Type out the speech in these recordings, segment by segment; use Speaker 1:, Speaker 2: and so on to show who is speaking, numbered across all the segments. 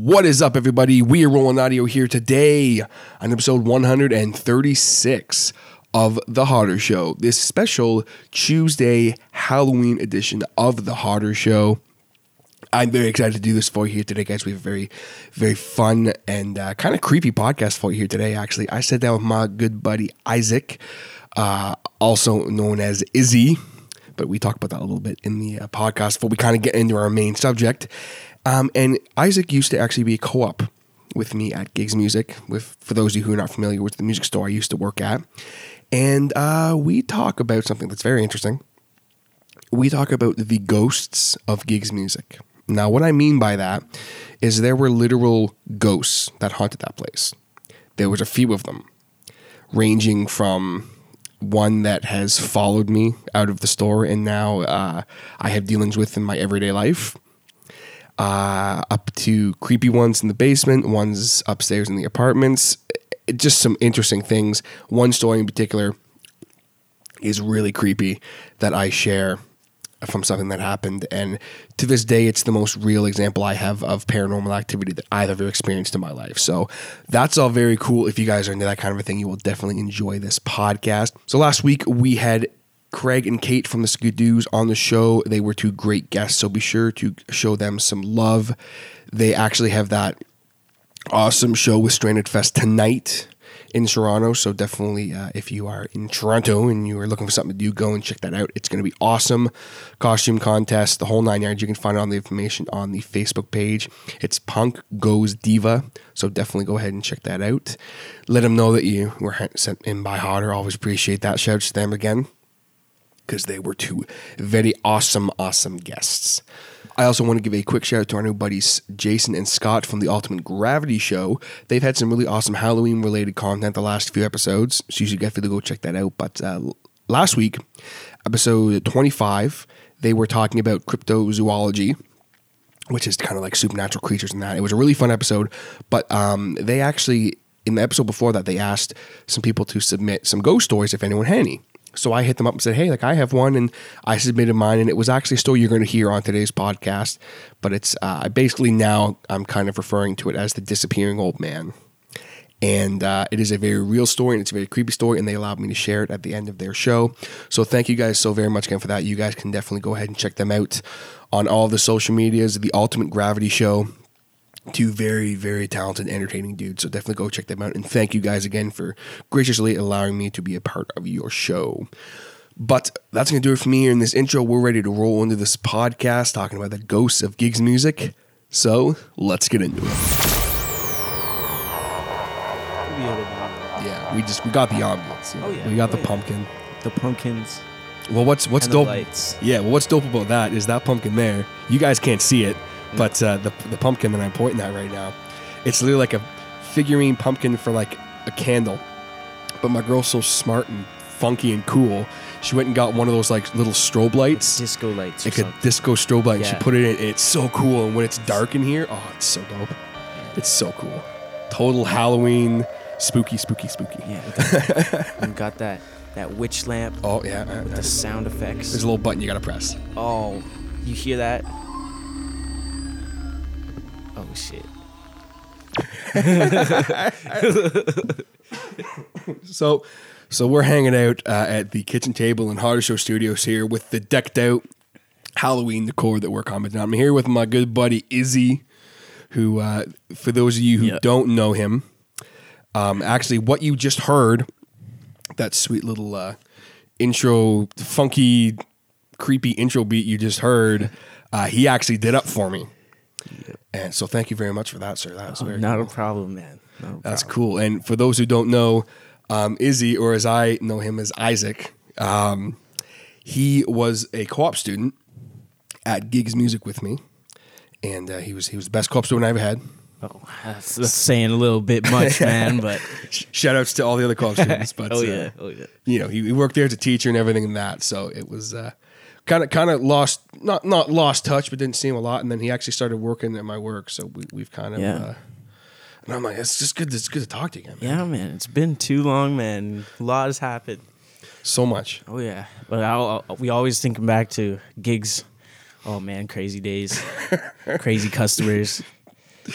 Speaker 1: What is up, everybody? We are rolling audio here today on episode 136 of The Harder Show, this special Tuesday Halloween edition of The Harder Show. I'm very excited to do this for you here today, guys. We have a very, very fun and uh, kind of creepy podcast for you here today, actually. I sat down with my good buddy Isaac, uh, also known as Izzi, but we talk about that a little bit in the uh, podcast before we kind of get into our main subject. Um, and Isaac used to actually be a co op with me at Gigs Music, with for those of you who are not familiar with the music store I used to work at. And uh, we talk about something that's very interesting. We talk about the ghosts of Gigs Music. Now, what I mean by that is there were literal ghosts that haunted that place. There was a few of them, ranging from one that has followed me out of the store and now uh, I have dealings with in my everyday life, uh, up to creepy ones in the basement, ones upstairs in the apartments. It- just some interesting things. One story in particular is really creepy that I share from something that happened. And to this day, it's the most real example I have of paranormal activity that I've ever experienced in my life. So that's all very cool. If you guys are into that kind of a thing, you will definitely enjoy this podcast. So last week, we had Craig and Kate from the Skidoos on the show. They were two great guests. So be sure to show them some love. They actually have that awesome show with Stranded Fest tonight in Toronto. So definitely, uh, if you are in Toronto and you are looking for something to do, go and check that out. It's going to be awesome. Costume contest, the whole nine yards. You can find all the information on the Facebook page. It's Punk Goes Diva. So definitely go ahead and check that out. Let them know that you were sent in by Harder. Always appreciate that. Shouts to them again because they were two very awesome, awesome guests. I also want to give a quick shout out to our new buddies Jason and Scott from the Ultimate Gravity Show. They've had some really awesome Halloween related content the last few episodes, so you should definitely go check that out. But uh, last week, episode 25, they were talking about cryptozoology which is kind of like supernatural creatures and that. It was a really fun episode, but um, they actually in the episode before that they asked some people to submit some ghost stories if anyone had any. So I hit them up and said, "Hey, like I have one," and I submitted mine, and it was actually story you're going to hear on today's podcast. But it's uh, basically now I'm kind of referring to it as the disappearing old man, and uh, it is a very real story and it's a very creepy story, and they allowed me to share it at the end of their show. So thank you guys so very much again for that. You guys can definitely go ahead and check them out on all the social medias. The Ultimate Gravity Show two very very talented entertaining dudes so definitely go check them out and thank you guys again for graciously allowing me to be a part of your show but that's going to do it for me here in this intro we're ready to roll into this podcast talking about the ghosts of gigs music so let's get into it yeah we just we got the ambiance you know?
Speaker 2: Oh, yeah.
Speaker 1: we got
Speaker 2: Oh,
Speaker 1: the
Speaker 2: yeah.
Speaker 1: pumpkin
Speaker 2: The pumpkins
Speaker 1: well what's what's dope yeah, well, what's dope about that is that pumpkin there. You guys can't see it, but uh, the the pumpkin that I'm pointing at right now, it's literally like a figurine pumpkin for like a candle. But my girl's so smart and funky and cool. She went and got one of those like little strobe lights,
Speaker 2: Disco lights. or
Speaker 1: like a
Speaker 2: something.
Speaker 1: disco strobe light. And she
Speaker 2: Yeah.
Speaker 1: put it in. And it's so cool. And when it's dark in here, oh, it's so dope. It's so cool. Total Halloween, spooky, spooky, spooky.
Speaker 2: Yeah. with the- and got that that witch lamp
Speaker 1: Oh yeah, uh,
Speaker 2: with
Speaker 1: uh,
Speaker 2: the sound effects.
Speaker 1: there's a little button you gotta press.
Speaker 2: Oh, you hear that? Oh shit.
Speaker 1: So, so we're hanging out uh, at the kitchen table in Harder Show Studios here with the decked out Halloween decor that we're commenting on. I'm here with my good buddy Izzi, who, uh, for those of you who
Speaker 2: Yep.
Speaker 1: don't know him, um, actually, what you just heard, that sweet little uh, intro, funky, creepy intro beat you just heard, uh, he actually did up for me. And so, thank you very much for that, sir. That was very
Speaker 2: Not a problem, man. A
Speaker 1: that's
Speaker 2: problem.
Speaker 1: cool. And for those who don't know, um, Izzi, or as I know him as Isaac, um, he was a co-op student at Gigs Music with me, and uh, he was he was the best co-op student I ever had.
Speaker 2: Oh, that's, that's saying a little bit much, man. But
Speaker 1: Shout outs to all the other co-op students, but
Speaker 2: oh
Speaker 1: uh,
Speaker 2: yeah, oh yeah.
Speaker 1: you know he, he worked there as a teacher and everything and that. So it was kind of kind of lost not not lost touch, but didn't see him a lot. And then he actually started working at my work, so we, we've kind of.
Speaker 2: Yeah.
Speaker 1: Uh, and I'm like, it's just good. It's good to talk to you again. man.
Speaker 2: Yeah, man. It's been too long, man. A lot has happened.
Speaker 1: So much.
Speaker 2: Oh yeah, but I'll, I'll- we always thinking back to gigs. Oh man, crazy days, crazy customers.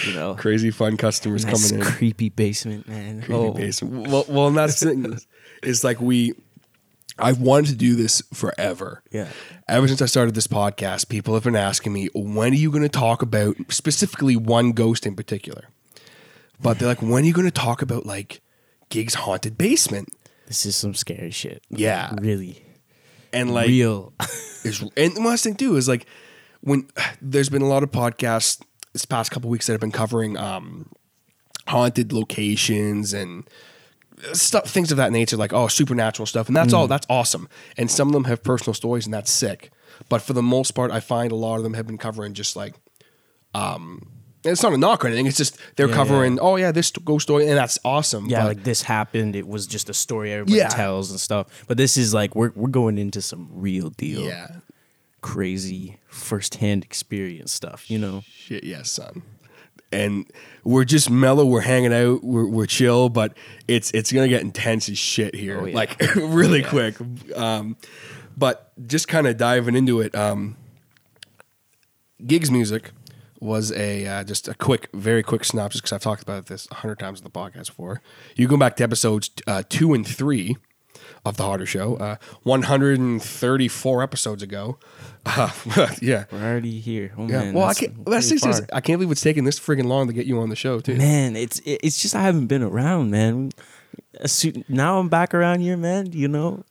Speaker 2: You know,
Speaker 1: Crazy fun customers
Speaker 2: nice
Speaker 1: coming in.
Speaker 2: creepy basement, man.
Speaker 1: Creepy
Speaker 2: oh,
Speaker 1: basement. Well, well, and that's thing. It's like we. I've wanted to do this forever.
Speaker 2: Yeah.
Speaker 1: Ever since I started this podcast, people have been asking me, when are you going to talk about specifically one ghost in particular? But they're like, when are you going to talk about like Gig's haunted basement?
Speaker 2: this is some scary shit.
Speaker 1: Yeah.
Speaker 2: really
Speaker 1: And like,
Speaker 2: real.
Speaker 1: is and the last thing too is like when there's been a lot of podcasts this past couple weeks that have been covering um haunted locations and stuff things of that nature like oh supernatural stuff and that's all that's awesome and some of them have personal stories and that's sick but for the most part i find a lot of them have been covering just like um it's not a knock or anything it's just they're
Speaker 2: Yeah,
Speaker 1: covering oh yeah this ghost story and that's awesome
Speaker 2: yeah,
Speaker 1: but-
Speaker 2: like this happened. It was just a story everybody
Speaker 1: Yeah.
Speaker 2: tells and stuff. But this is like we're we're going into some real deal,
Speaker 1: yeah
Speaker 2: crazy firsthand experience stuff. You know,
Speaker 1: Shit, yes, son. And we're just mellow. We're hanging out. We're, we're chill, but it's it's gonna get intense as shit here,
Speaker 2: Oh, yeah.
Speaker 1: like really quick. Um, but just kind of diving into it. Um, Gigs music was a uh, just a quick, very quick synopsis because I've talked about this a hundred times in the podcast before. You go back to episodes uh, two and three of the Harder Show, uh, 134 episodes ago. Uh, yeah,
Speaker 2: we're already here. Oh
Speaker 1: yeah.
Speaker 2: man,
Speaker 1: well, I can't. That's just. I can't believe it's taking this friggin' long to get you on the show too.
Speaker 2: man it's it's just i haven't been around man now i'm back around here man you know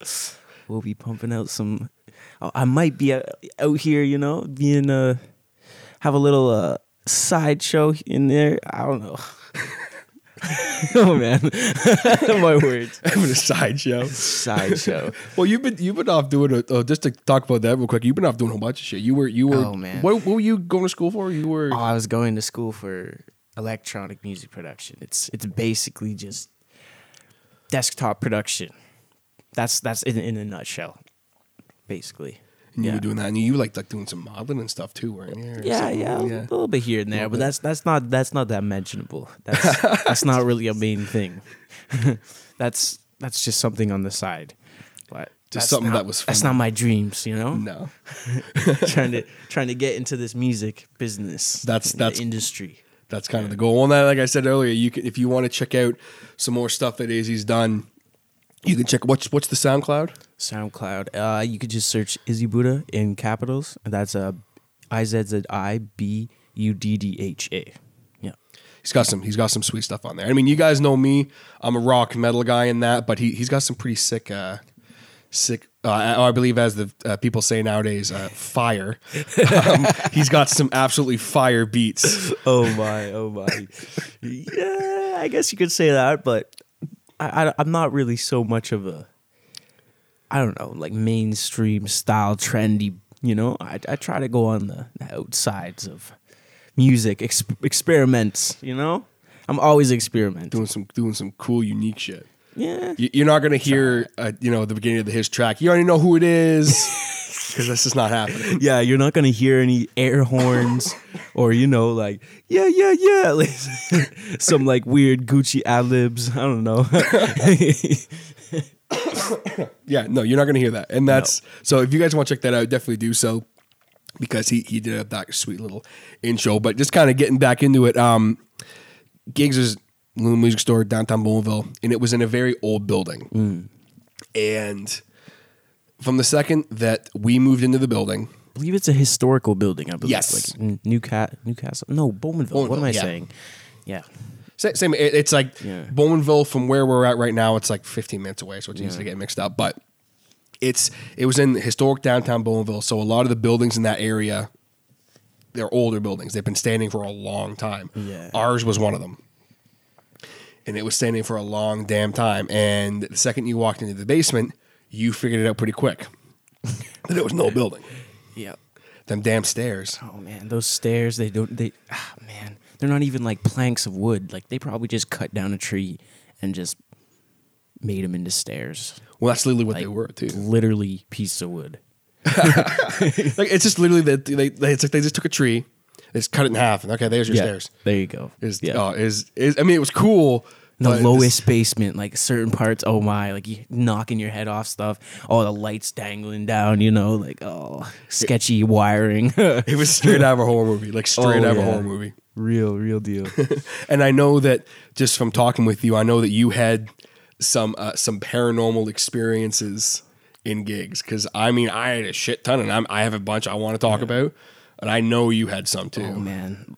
Speaker 2: we'll be pumping out some i I might be out out here you know being uh have a little uh sideshow in there i don't know oh man my words
Speaker 1: Having a sideshow.
Speaker 2: sideshow
Speaker 1: Well, you've been you've been off doing a uh, just to talk about that real quick. You've been off doing a bunch of shit. You were you were.
Speaker 2: Oh, man.
Speaker 1: What, what were you going to school for? You were.
Speaker 2: oh i was going to school for electronic music production it's it's basically just desktop production that's that's in, in a nutshell basically
Speaker 1: and you
Speaker 2: yeah.
Speaker 1: were doing that, and you like like doing some modeling and stuff too, weren't you?
Speaker 2: Yeah,
Speaker 1: something?
Speaker 2: yeah, a little bit here and there, but that's that's not that's not that mentionable. That's that's not really a main thing. that's that's just something on the side. But that's
Speaker 1: something
Speaker 2: not-
Speaker 1: that was
Speaker 2: That's not my dreams, you know.
Speaker 1: No,
Speaker 2: trying to trying to get into this music business.
Speaker 1: That's- that's-
Speaker 2: the industry.
Speaker 1: that's kind of the goal. And like I said earlier, you can if you want to check out some more stuff that Izzi's done, you can check what's what's the SoundCloud.
Speaker 2: SoundCloud. Uh, you could just search Izzi Buddha in capitals. That's uh, I Z Z I B U D D H A. Yeah.
Speaker 1: He's got some. He's got some sweet stuff on there. I mean, you guys know me. I'm a rock metal guy in that, but he he's got some pretty sick, uh, sick. Uh, I I believe, as the uh, people say nowadays, uh, fire. um, he's got some absolutely fire beats.
Speaker 2: oh my, oh my. yeah, I guess you could say that, but I, I, I'm not really so much of a, I don't know, like mainstream style, trendy. You know, I, I try to go on the, the outsides of music, ex- experiments. You know, I'm always experimenting.
Speaker 1: Doing some doing some cool, unique shit.
Speaker 2: Yeah,
Speaker 1: You- You're not gonna hear, uh, you know, the beginning of the his track. You already know who it is because this is not happening.
Speaker 2: yeah. You're not gonna hear any air horns or you know, like yeah, yeah, yeah, like some like weird Gucci ad libs. I don't know.
Speaker 1: Yeah, no, you're not going to hear that. And that's so if you guys want to check that out, definitely do so because he he did have that sweet little intro. But just kind of getting back into it, um, Gigs is little music store downtown Bowmanville, and it was in a very old building. And from the second that we moved into the building,
Speaker 2: I believe it's a historical building. I believe.
Speaker 1: Yes.
Speaker 2: Like Newcastle. Newcastle. No, Bowmanville. what am I
Speaker 1: yeah.
Speaker 2: saying? Yeah.
Speaker 1: Sa- same, it- it's like
Speaker 2: Yeah.
Speaker 1: Bowmanville from where we're at right now. It's like 15 minutes away, so it's easy to get mixed up. But it's it was in historic downtown Bowmanville, so a lot of the buildings in that area, they're older buildings. They've been standing for a long time.
Speaker 2: Yeah.
Speaker 1: Ours was one of them, and it was standing for a long damn time. And the second you walked into the basement, you figured it out pretty quick that it was no building.
Speaker 2: Yeah.
Speaker 1: Them damn stairs.
Speaker 2: Oh man, those stairs. They don't. They. Ah man, they're not even like planks of wood. Like they probably just cut down a tree and just made them into stairs.
Speaker 1: Well, that's literally what
Speaker 2: Like
Speaker 1: they were too.
Speaker 2: literally piece of wood.
Speaker 1: like it's just literally that they, they it's like they just took a tree, they just cut it in half, and okay, there's your
Speaker 2: yeah.
Speaker 1: stairs.
Speaker 2: There you go.
Speaker 1: Is
Speaker 2: yeah.
Speaker 1: Uh, oh, is is I mean it was cool.
Speaker 2: the lowest basement, like certain parts. Oh my, like you knocking your head off stuff. All the lights dangling down. You know, like oh, sketchy wiring.
Speaker 1: It was straight out of a horror movie, like straight
Speaker 2: Oh,
Speaker 1: out of a horror movie.
Speaker 2: Real, real deal.
Speaker 1: And I know that just from talking with you, I know that you had some uh, some paranormal experiences in gigs. Because I mean, I had a shit ton, and I'm, I have a bunch I want to talk about, and I know you had some too.
Speaker 2: Oh man,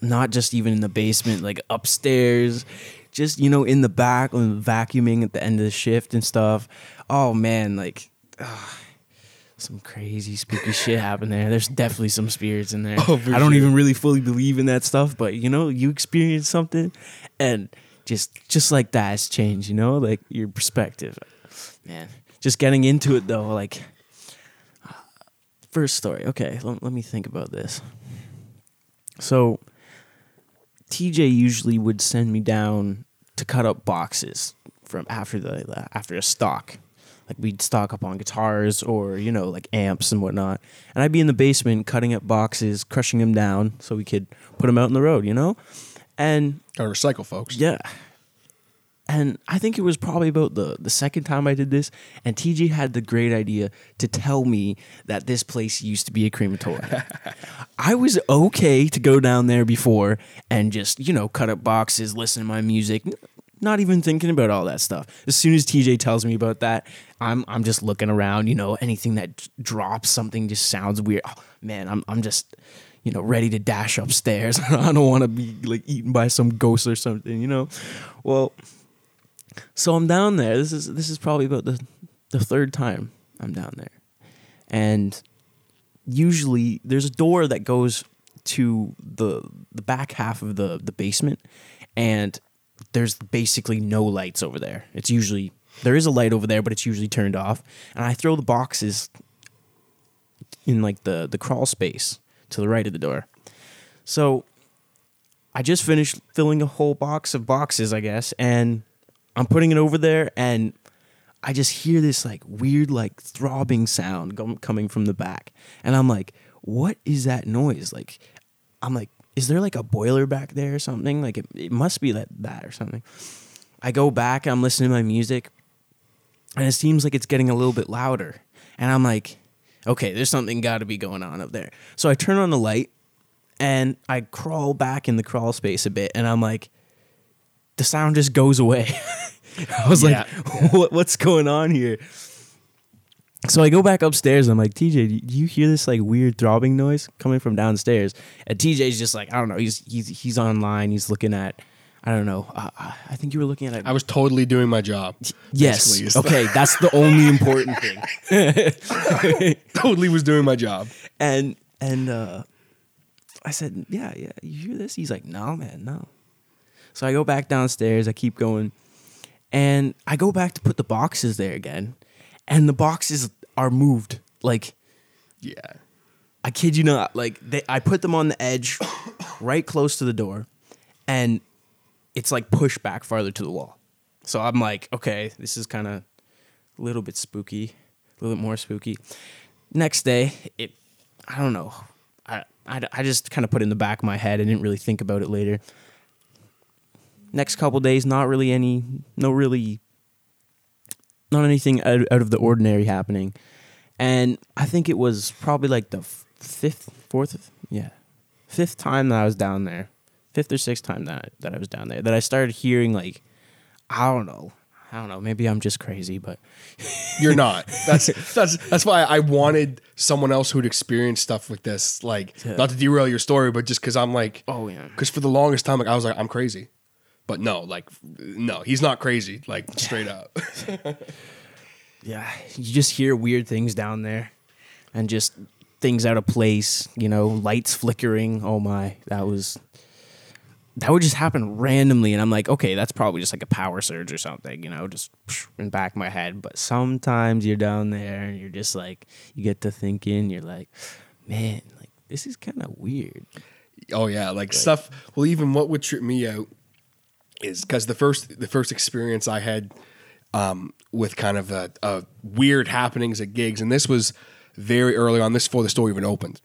Speaker 2: not just even in the basement, like upstairs, just you know in the back when vacuuming at the end of the shift and stuff. Oh man, like. ugh, some crazy spooky shit happened there. There's definitely some spirits in there.
Speaker 1: Oh,
Speaker 2: I don't
Speaker 1: sure.
Speaker 2: even really fully believe in that stuff, but you know, you experience something, and just just like that, has changed. You know, like your perspective. Man, just getting into it though, like first story. Okay, let, let me think about this. So, TJ usually would send me down to cut up boxes from after the after a stock. Like we'd stock up on guitars or you know like amps and whatnot, and I'd be in the basement cutting up boxes, crushing them down so we could put them out on the road, you know. And
Speaker 1: Gotta recycle, folks.
Speaker 2: yeah. And I think it was probably about the, the second time I did this, and TJ had the great idea to tell me that this place used to be a crematorium. I was okay to go down there before and just, you know, cut up boxes, listen to my music, not even thinking about all that stuff. As soon as TJ tells me about that, I'm I'm just looking around, you know, anything that drops something just sounds weird. Oh, man, I'm I'm just you know, ready to dash upstairs. I don't want to be like eaten by some ghost or something, you know. Well, so I'm down there. This is this is probably about the the third time I'm down there, and usually there's a door that goes to the the back half of the the basement, and there's basically no lights over there. It's usually there is a light over there, but it's usually turned off. And I throw the boxes in like the the crawl space to the right of the door. So I just finished filling a whole box of boxes, I guess, and I'm putting it over there, and I just hear this like weird, like throbbing sound coming from the back, and I'm like, "What is that noise?" Like, I'm like, "Is there like a boiler back there or something?" Like, it, it must be that that or something. I go back, I'm listening to my music, and it seems like it's getting a little bit louder, and I'm like, "Okay, there's something got to be going on up there." So I turn on the light, and I crawl back in the crawl space a bit, and I'm like, the sound just goes away. I was
Speaker 1: Yeah,
Speaker 2: like, what, what's going on here? So I go back upstairs. And I'm like, TJ, do you hear this like weird throbbing noise coming from downstairs? And TJ's just like, I don't know. He's he's he's online. He's looking at, I don't know. Uh, I think you were looking at.
Speaker 1: I was totally doing my job.
Speaker 2: yes. Okay, that's the only important thing.
Speaker 1: totally was doing my job.
Speaker 2: And and uh, I said, "Yeah, yeah, you hear this?" He's like, "No, man, no." So I go back downstairs. I keep going, and I go back to put the boxes there again, and the boxes are moved. Like
Speaker 1: Yeah.
Speaker 2: I kid you not. Like they, I put them on the edge, right close to the door, and it's like pushed back farther to the wall. So I'm like, okay, this is kind of a little bit spooky, a little bit more spooky. Next day, it, I don't know, I, I, I just kind of put it in the back of my head. I didn't really think about it later. Next couple days, not really any, no really, not anything out, out of the ordinary happening. And I think it was probably like the f- fifth, fourth, yeah, fifth time that I was down there, fifth or sixth time that that I was down there, that I started hearing like, I don't know, I don't know, maybe I'm just crazy, but
Speaker 1: You're not. That's that's that's why I wanted someone else who'd experienced stuff like this. Like,
Speaker 2: Yeah.
Speaker 1: not to derail your story, but just because I'm like,
Speaker 2: oh yeah,
Speaker 1: because for the longest time, like I was like, I'm crazy, but no, like, no, he's not crazy. Like straight up.
Speaker 2: yeah, you just hear weird things down there, and just things out of place, you know, lights flickering. Oh my, that was. That would just happen randomly, and I'm like, okay, that's probably just like a power surge or something, you know, just in back of my head. But sometimes you're down there and you're just like, you get to thinking, you're like, man, like this is kind of weird.
Speaker 1: Oh yeah, like stuff. Well, even what would trip me out is because the first the first experience I had um, with kind of a, a weird happenings at gigs, and this was very early on. This before the store even opened,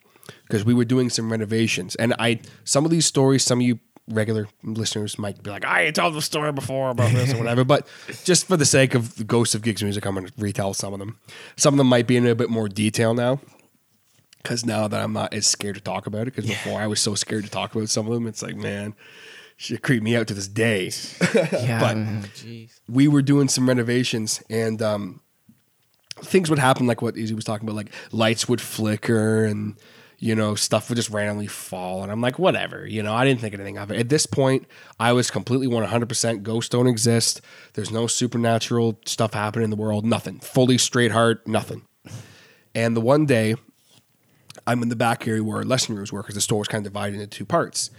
Speaker 1: because we were doing some renovations, and I some of these stories, some of you regular listeners might be like, I told the story before about this or whatever, but just for the sake of the ghosts of gigs music, I'm going to retell some of them. Some of them might be in a bit more detail now. because now that I'm not as scared to talk about it, because before I was so scared to talk about some of them, it's like, man, shit creeped me out to this day.
Speaker 2: Yeah.
Speaker 1: But-
Speaker 2: jeez.
Speaker 1: we were doing some renovations and um, things would happen like what Izzi was talking about, like lights would flicker and you know stuff would just randomly fall. And I'm like, whatever, you know, I didn't think anything of it. At this point, I was completely 100% ghosts don't exist. There's no supernatural stuff happening in the world. Nothing. Fully straight heart. Nothing. And the one day, I'm in the back area where lesson rooms were because the store was kind of divided into two parts.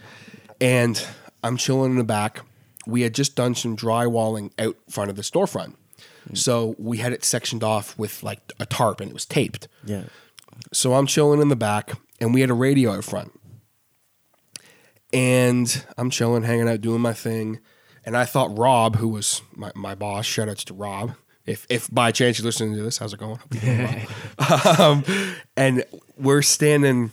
Speaker 1: And I'm chilling in the back. We had just done some drywalling out front of the storefront. So we had it sectioned off with like a tarp and it was taped.
Speaker 2: Yeah.
Speaker 1: So I'm chilling in the back and we had a radio out front. And I'm chilling, hanging out, doing my thing. And I thought Rob, who was my, my boss, shout outs to Rob. If if by chance you're listening to this, how's it going? Hope you're doing well. um, and we're standing,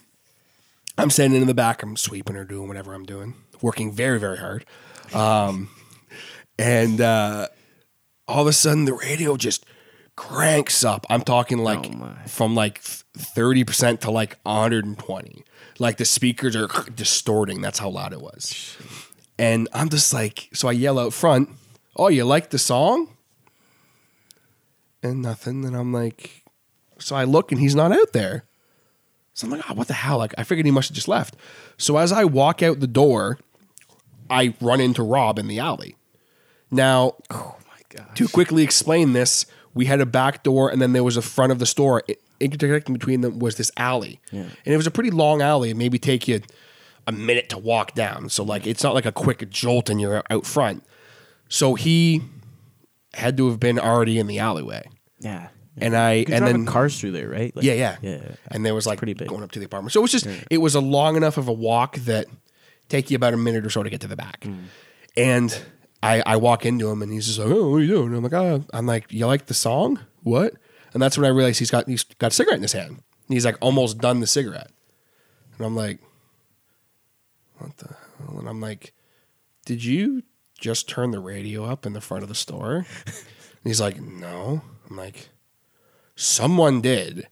Speaker 1: I'm standing in the back, I'm sweeping or doing whatever I'm doing, working very, very hard. Um, and uh, all of a sudden the radio just cranks up. I'm talking like
Speaker 2: Oh,
Speaker 1: from like 30% to like 120. Like the speakers are distorting. That's how loud it was. And I'm just like, so I yell out front, Oh, you like the song? And nothing. And I'm like, so I look and he's not out there. So I'm like, oh, what the hell? Like, I figured he must have just left. So as I walk out the door, I run into Rob in the alley. Now,
Speaker 2: Oh my god.
Speaker 1: to quickly explain this, we had a back door and then there was a front of the store. I- Interconnecting between them was this alley.
Speaker 2: Yeah.
Speaker 1: And it was a pretty long alley. It maybe take you a minute to walk down. So like it's not like a quick jolt and you're out front. So he had to have been already in the alleyway.
Speaker 2: Yeah.
Speaker 1: And I
Speaker 2: And
Speaker 1: then
Speaker 2: cars through there, right? Like-
Speaker 1: yeah, yeah,
Speaker 2: Yeah.
Speaker 1: And there was like
Speaker 2: Pretty big.
Speaker 1: going up to the apartment. So it was just it was a long enough of a walk that take you about a minute or so to get to the back.
Speaker 2: Mm.
Speaker 1: And I, I walk into him and he's just like, "Oh, what are you doing?" And I'm like, "Oh, I'm like, you like the song? What?" And that's when I realized he's got he's got a cigarette in his hand. And he's like almost done the cigarette. And I'm like, "What the hell?" And I'm like, "Did you just turn the radio up in the front of the store?" And he's like, "No." I'm like, "Someone did."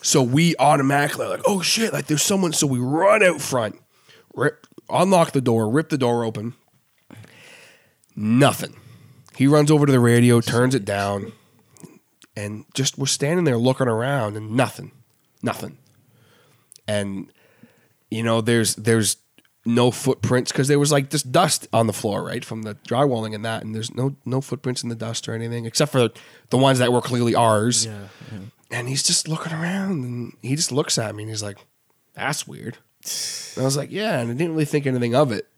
Speaker 1: So we automatically are like, "Oh shit!" Like there's someone. So we run out front, rip, unlock the door, rip the door open. Nothing. He runs over to the radio, turns it down, and just we're standing there looking around and nothing, nothing. And you know, there's there's no footprints because there was like this dust on the floor, right, from the drywalling and that, and there's no no footprints in the dust or anything except for the ones that were clearly ours.
Speaker 2: Yeah. yeah.
Speaker 1: And he's just looking around and he just looks at me and he's like, that's weird. And I was like, yeah. And I didn't really think anything of it.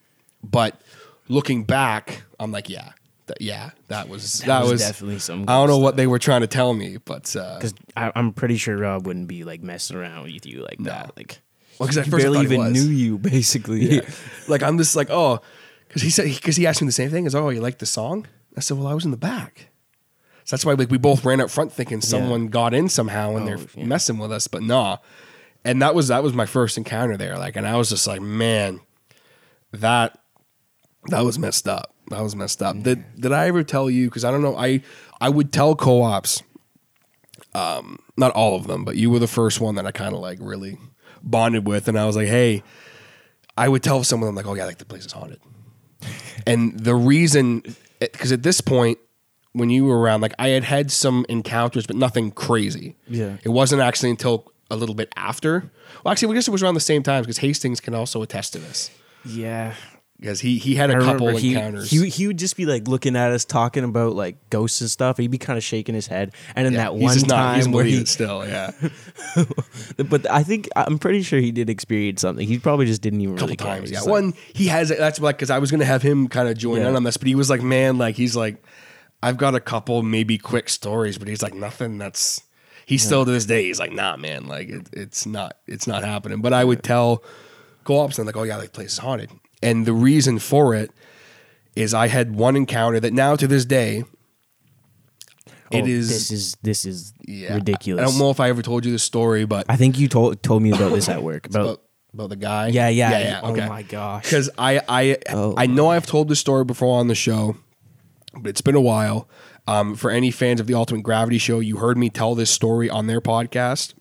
Speaker 1: But looking back, I'm like, yeah, that, yeah, that was, that,
Speaker 2: was definitely some
Speaker 1: I don't know what they were trying to tell me, but, uh,
Speaker 2: Because I'm pretty sure Rob wouldn't be like messing around with you like that. Like,
Speaker 1: well, 'cause at I
Speaker 2: barely even knew you, basically.
Speaker 1: yeah. like, I'm just like, oh, cause he said, cause he asked me the same thing as, oh, you like the song? I said, well, I was in the back. So that's why like we both ran up front thinking someone got in somehow and
Speaker 2: Oh,
Speaker 1: they're
Speaker 2: yeah.
Speaker 1: messing with us, but nah. And that was that was my first encounter there. Like, and I was just like, man, that that was messed up. That was messed up. Did did I ever tell you? Because I don't know. I I would tell co-ops, um, not all of them, but you were the first one that I kind of like really bonded with, and I was like, hey, I would tell someone I'm like, oh yeah, like the place is haunted. and the reason, because at this point, when you were around, like I had had some encounters, but nothing crazy.
Speaker 2: Yeah.
Speaker 1: It wasn't actually until a little bit after. Well, actually, I guess it was around the same time because Hastings can also attest to this
Speaker 2: Yeah.
Speaker 1: because he he had a
Speaker 2: I
Speaker 1: couple
Speaker 2: he,
Speaker 1: encounters.
Speaker 2: he he would just be like looking at us talking about like ghosts and stuff. He'd be kind of shaking his head, and then
Speaker 1: Yeah,
Speaker 2: that
Speaker 1: he's
Speaker 2: one
Speaker 1: not-
Speaker 2: time
Speaker 1: he's
Speaker 2: where he,
Speaker 1: still, yeah,
Speaker 2: but I think I'm pretty sure he did experience something. He probably just didn't even
Speaker 1: a couple
Speaker 2: really
Speaker 1: times. Yeah,
Speaker 2: like,
Speaker 1: one he has. That's like because I was gonna have him kind of join
Speaker 2: Yeah.
Speaker 1: in on this, but he was like, man, like he's like, I've got a couple maybe quick stories, but he's like nothing that's. He's still to this day. He's like, nah, man, like it, it's not, it's not happening. But I would tell co-ops and like, oh yeah, like place is haunted, and the reason for it is I had one encounter that now to this day. It
Speaker 2: oh,
Speaker 1: is
Speaker 2: This is this is
Speaker 1: yeah,
Speaker 2: ridiculous.
Speaker 1: I don't know if I ever told you the story, but
Speaker 2: I think you told told me about this at work. About,
Speaker 1: about, about the guy.
Speaker 2: yeah, yeah,
Speaker 1: yeah, yeah. Oh okay.
Speaker 2: Oh my gosh.
Speaker 1: Because I I
Speaker 2: Oh.
Speaker 1: I know I've told this story before on the show, but it's been a while. Um, for any fans of the Ultimate Gravity Show, you heard me tell this story on their podcast.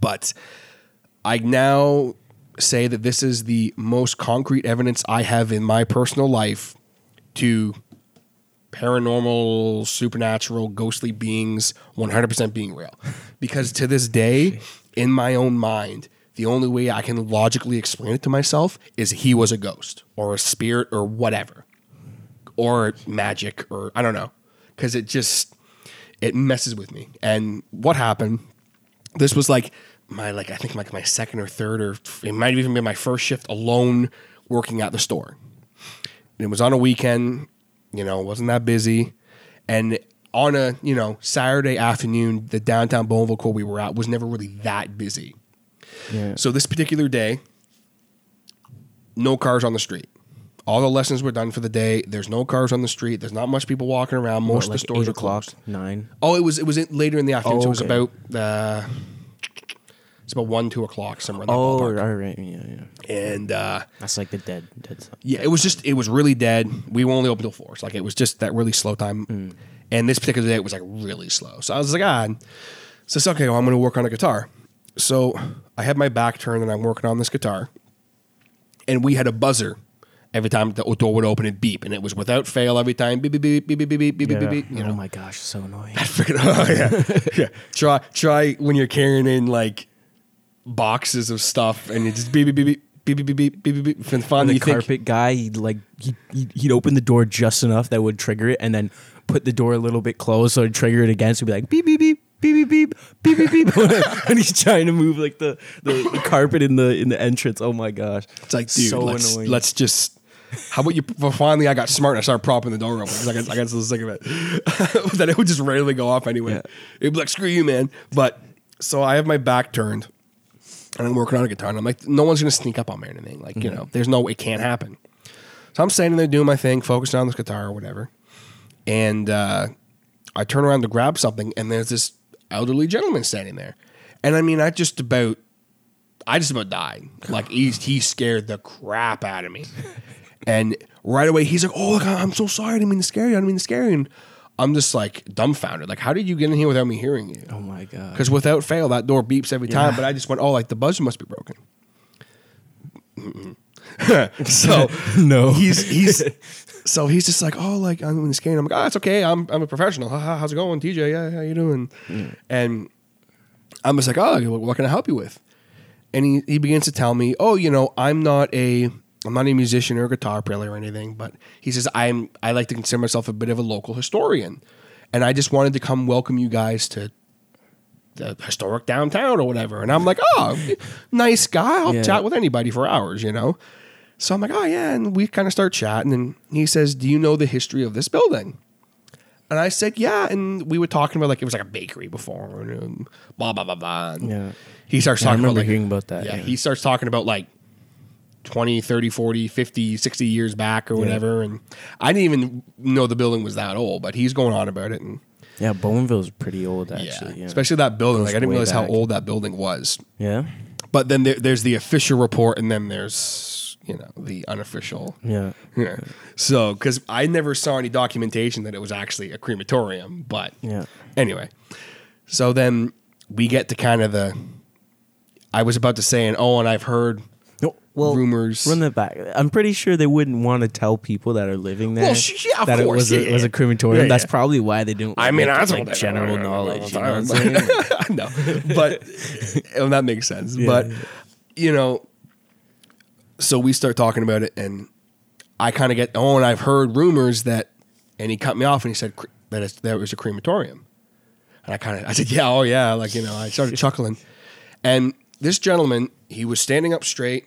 Speaker 1: But I now say that this is the most concrete evidence I have in my personal life to paranormal, supernatural, ghostly beings 100% being real. Because to this day, in my own mind, the only way I can logically explain it to myself is he was a ghost or a spirit or whatever, or magic or I don't know. Because it just, it messes with me. And what happened, this was like my, like, I think like my second or third, or it might have even been my first shift alone working at the store. And it was on a weekend you know, wasn't that busy. And on a, you know, Saturday afternoon, the downtown Bowmanville Court we were at was never really that busy.
Speaker 2: Yeah.
Speaker 1: So this particular day, no cars on the street. All the lessons were done for the day. There's no cars on the street. There's not much people walking around. Most of the stores are
Speaker 2: o'clock,
Speaker 1: closed.
Speaker 2: nine.
Speaker 1: Oh, it was it was in- later in the afternoon.
Speaker 2: Oh,
Speaker 1: so it was
Speaker 2: okay.
Speaker 1: about uh, it's about one two o'clock somewhere in that
Speaker 2: Oh,
Speaker 1: ballpark.
Speaker 2: all right, yeah, yeah.
Speaker 1: And uh,
Speaker 2: That's like the dead, dead.
Speaker 1: Yeah, it was just it was really dead. We were only open till four. So like it was just that really slow time. And this particular day it was like really slow. So I was like, ah. So it's okay. Well, I'm going to work on a guitar. So I had my back turned and I'm working on this guitar. And we had a buzzer every time the door would open and beep, and it was without fail every time. Beep beep beep beep beep beep beep beep
Speaker 2: Yeah.
Speaker 1: beep. beep, You
Speaker 2: oh
Speaker 1: know,
Speaker 2: my gosh, so annoying.
Speaker 1: I freaking oh yeah, yeah. Try try when you're carrying in like boxes of stuff and you just beep beep beep beep beep beep beep beep beep beep. beep. And.
Speaker 2: The
Speaker 1: you think
Speaker 2: carpet guy, he'd like he he'd, he'd open the door just enough that would trigger it, and then put the door a little bit closed so it'd trigger it again. So it'd be like beep beep beep beep beep beep beep beep beep, and he's trying to move like the, the, the carpet in the in the entrance. Oh my gosh,
Speaker 1: It's like, dude,
Speaker 2: so
Speaker 1: let's,
Speaker 2: annoying.
Speaker 1: let's just. How about you? Well, finally, I got smart and I started propping the door open because I got, I got so sick of it. that it would just rarely go off anyway.
Speaker 2: Yeah.
Speaker 1: It'd be like, screw you, man. But so I have my back turned and I'm working on a guitar and I'm like, no one's going to sneak up on me or anything. Like, you know, there's no, it can't happen. So I'm standing there doing my thing, focusing on this guitar or whatever. And uh, I turn around to grab something and there's this elderly gentleman standing there. And I mean, I just about I just about died. Like he he scared the crap out of me. And right away he's like, "Oh, look, I'm so sorry. I didn't mean to scare you. I didn't mean to scare you." And I'm just like dumbfounded. Like, how did you get in here without me hearing you?
Speaker 2: oh my god.
Speaker 1: Because without fail, that door beeps every time.
Speaker 2: Yeah.
Speaker 1: But I just went, "Oh, like the buzzer must be broken." so
Speaker 2: no,
Speaker 1: he's he's so he's just like, oh, like I'm in scared. I'm like, oh, it's okay. I'm I'm a professional. How's it going, TJ? Yeah, how you doing? And I'm just like, oh, what can I help you with? And he, he begins to tell me, oh, you know, I'm not a I'm not a musician or a guitar player or anything, but he says I'm I like to consider myself a bit of a local historian, and I just wanted to come welcome you guys to the historic downtown or whatever. And I'm like, oh, nice guy. I'll
Speaker 2: Yeah.
Speaker 1: chat with anybody for hours, you know. So I'm like, oh yeah, and we kind of start chatting, and he says, "Do you know the history of this building?" And I said, "Yeah." And we were talking about like it was like a bakery before, and blah blah blah blah. And
Speaker 2: Yeah.
Speaker 1: He starts
Speaker 2: Yeah, I
Speaker 1: talking about like,
Speaker 2: hearing about that,
Speaker 1: Yeah,
Speaker 2: yeah.
Speaker 1: he starts talking about like 20, 30, 40, 50, 60 years back or whatever. And I didn't even know the building was that old, but he's going on about it. And
Speaker 2: Yeah, Bowmanville's pretty old actually. Yeah,
Speaker 1: especially that building. Like I didn't realize how old that building was.
Speaker 2: yeah,
Speaker 1: But then there, there's the official report, and then there's you know the unofficial.
Speaker 2: yeah.
Speaker 1: Yeah. So, because I never saw any documentation that it was actually a crematorium, but
Speaker 2: Yeah.
Speaker 1: anyway. So then we get to kind of the. I was about to say, and oh, and I've heard
Speaker 2: well,
Speaker 1: rumors.
Speaker 2: Run that back. I'm pretty sure they wouldn't want to tell people that are living there
Speaker 1: Well, sh- yeah, of
Speaker 2: that
Speaker 1: course,
Speaker 2: it was,
Speaker 1: yeah,
Speaker 2: a, was a crematorium.
Speaker 1: Yeah,
Speaker 2: That's probably why they don't.
Speaker 1: I mean,
Speaker 2: make
Speaker 1: I told
Speaker 2: like
Speaker 1: them
Speaker 2: general
Speaker 1: all
Speaker 2: knowledge. You know what I'm
Speaker 1: time.
Speaker 2: saying?
Speaker 1: no, but and that makes sense. but you know, so we start talking about it, and I kind of get oh, and I've heard rumors that, and he cut me off, and he said cre- that it's, that it was a crematorium, and I kind of I said yeah, oh yeah, like you know, I started chuckling, and this gentleman he was standing up straight,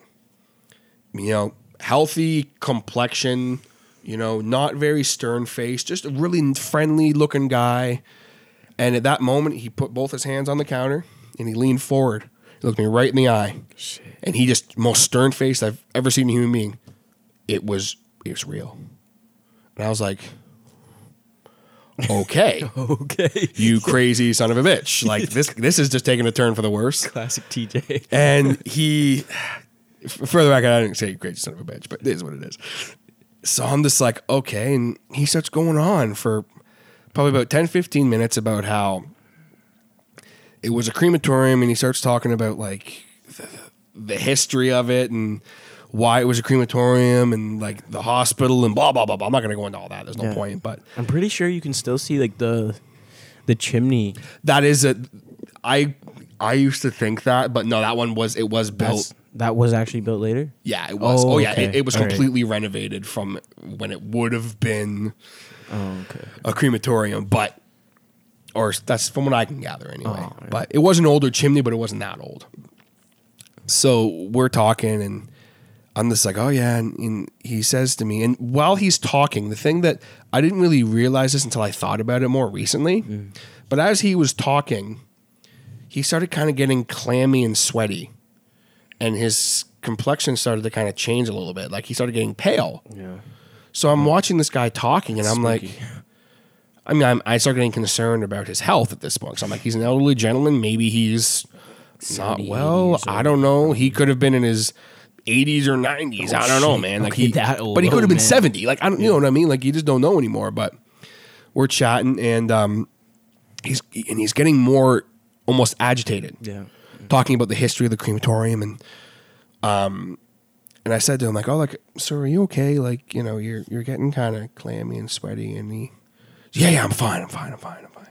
Speaker 1: you know, healthy complexion. You know, not very stern face, just a really friendly looking guy. And at that moment, he put both his hands on the counter and he leaned forward. He looked me right in the eye. And he just most stern face I've ever seen a human being. It was it was real. And I was like, okay,
Speaker 2: okay.
Speaker 1: you crazy son of a bitch. Like this this is just taking a turn for the worse.
Speaker 2: Classic TJ.
Speaker 1: And he, for the record, I didn't say great son of a bitch, but it is what it is. So I'm just like, okay. And he starts going on for probably about 10, 15 minutes about how it was a crematorium. And he starts talking about like the, the history of it and why it was a crematorium and like the hospital and blah blah blah blah. I'm not gonna go into all that. There's no
Speaker 2: Yeah.
Speaker 1: point. But
Speaker 2: I'm pretty sure you can still see like the the chimney.
Speaker 1: that is a I I used to think that, but no, that one was it was built.
Speaker 2: That's, that was actually built later.
Speaker 1: yeah, it was. Oh,
Speaker 2: Oh,
Speaker 1: yeah, it,
Speaker 2: okay.
Speaker 1: it was
Speaker 2: All right.
Speaker 1: completely renovated from when it would have been
Speaker 2: Oh, okay.
Speaker 1: a crematorium, but or that's from what I can gather anyway.
Speaker 2: Oh, yeah.
Speaker 1: But it was an older chimney, but it wasn't that old. So we're talking, and I'm just like, oh yeah, and, and he says to me, and while he's talking, the thing that I didn't really realize this until I thought about it more recently,
Speaker 2: Mm.
Speaker 1: but as he was talking, he started kind of getting clammy and sweaty, and his complexion started to kind of change a little bit. Like he started getting pale.
Speaker 2: Yeah.
Speaker 1: So I'm watching this guy talking, and I'm like, I mean, I'm, I start getting concerned about his health at this point. So I'm like, he's an elderly gentleman. Maybe he's not
Speaker 2: 70,
Speaker 1: well. I don't know. He could have been in his 80s or 90s. I don't know,
Speaker 2: Oh, shit.
Speaker 1: man. Like
Speaker 2: Okay,
Speaker 1: he,
Speaker 2: that old.
Speaker 1: but he could have been
Speaker 2: man.
Speaker 1: 70. Like I don't, you know what I mean? Like you just don't know anymore. But we're chatting, and um, he's and he's getting more almost agitated
Speaker 2: Yeah.
Speaker 1: Talking about the history of the crematorium and um and I said to him like, "Oh, like, sir, are you okay? Like, you know, you're you're getting kind of clammy and sweaty." And he, "Yeah, yeah, I'm fine. I'm fine. I'm fine. I'm fine."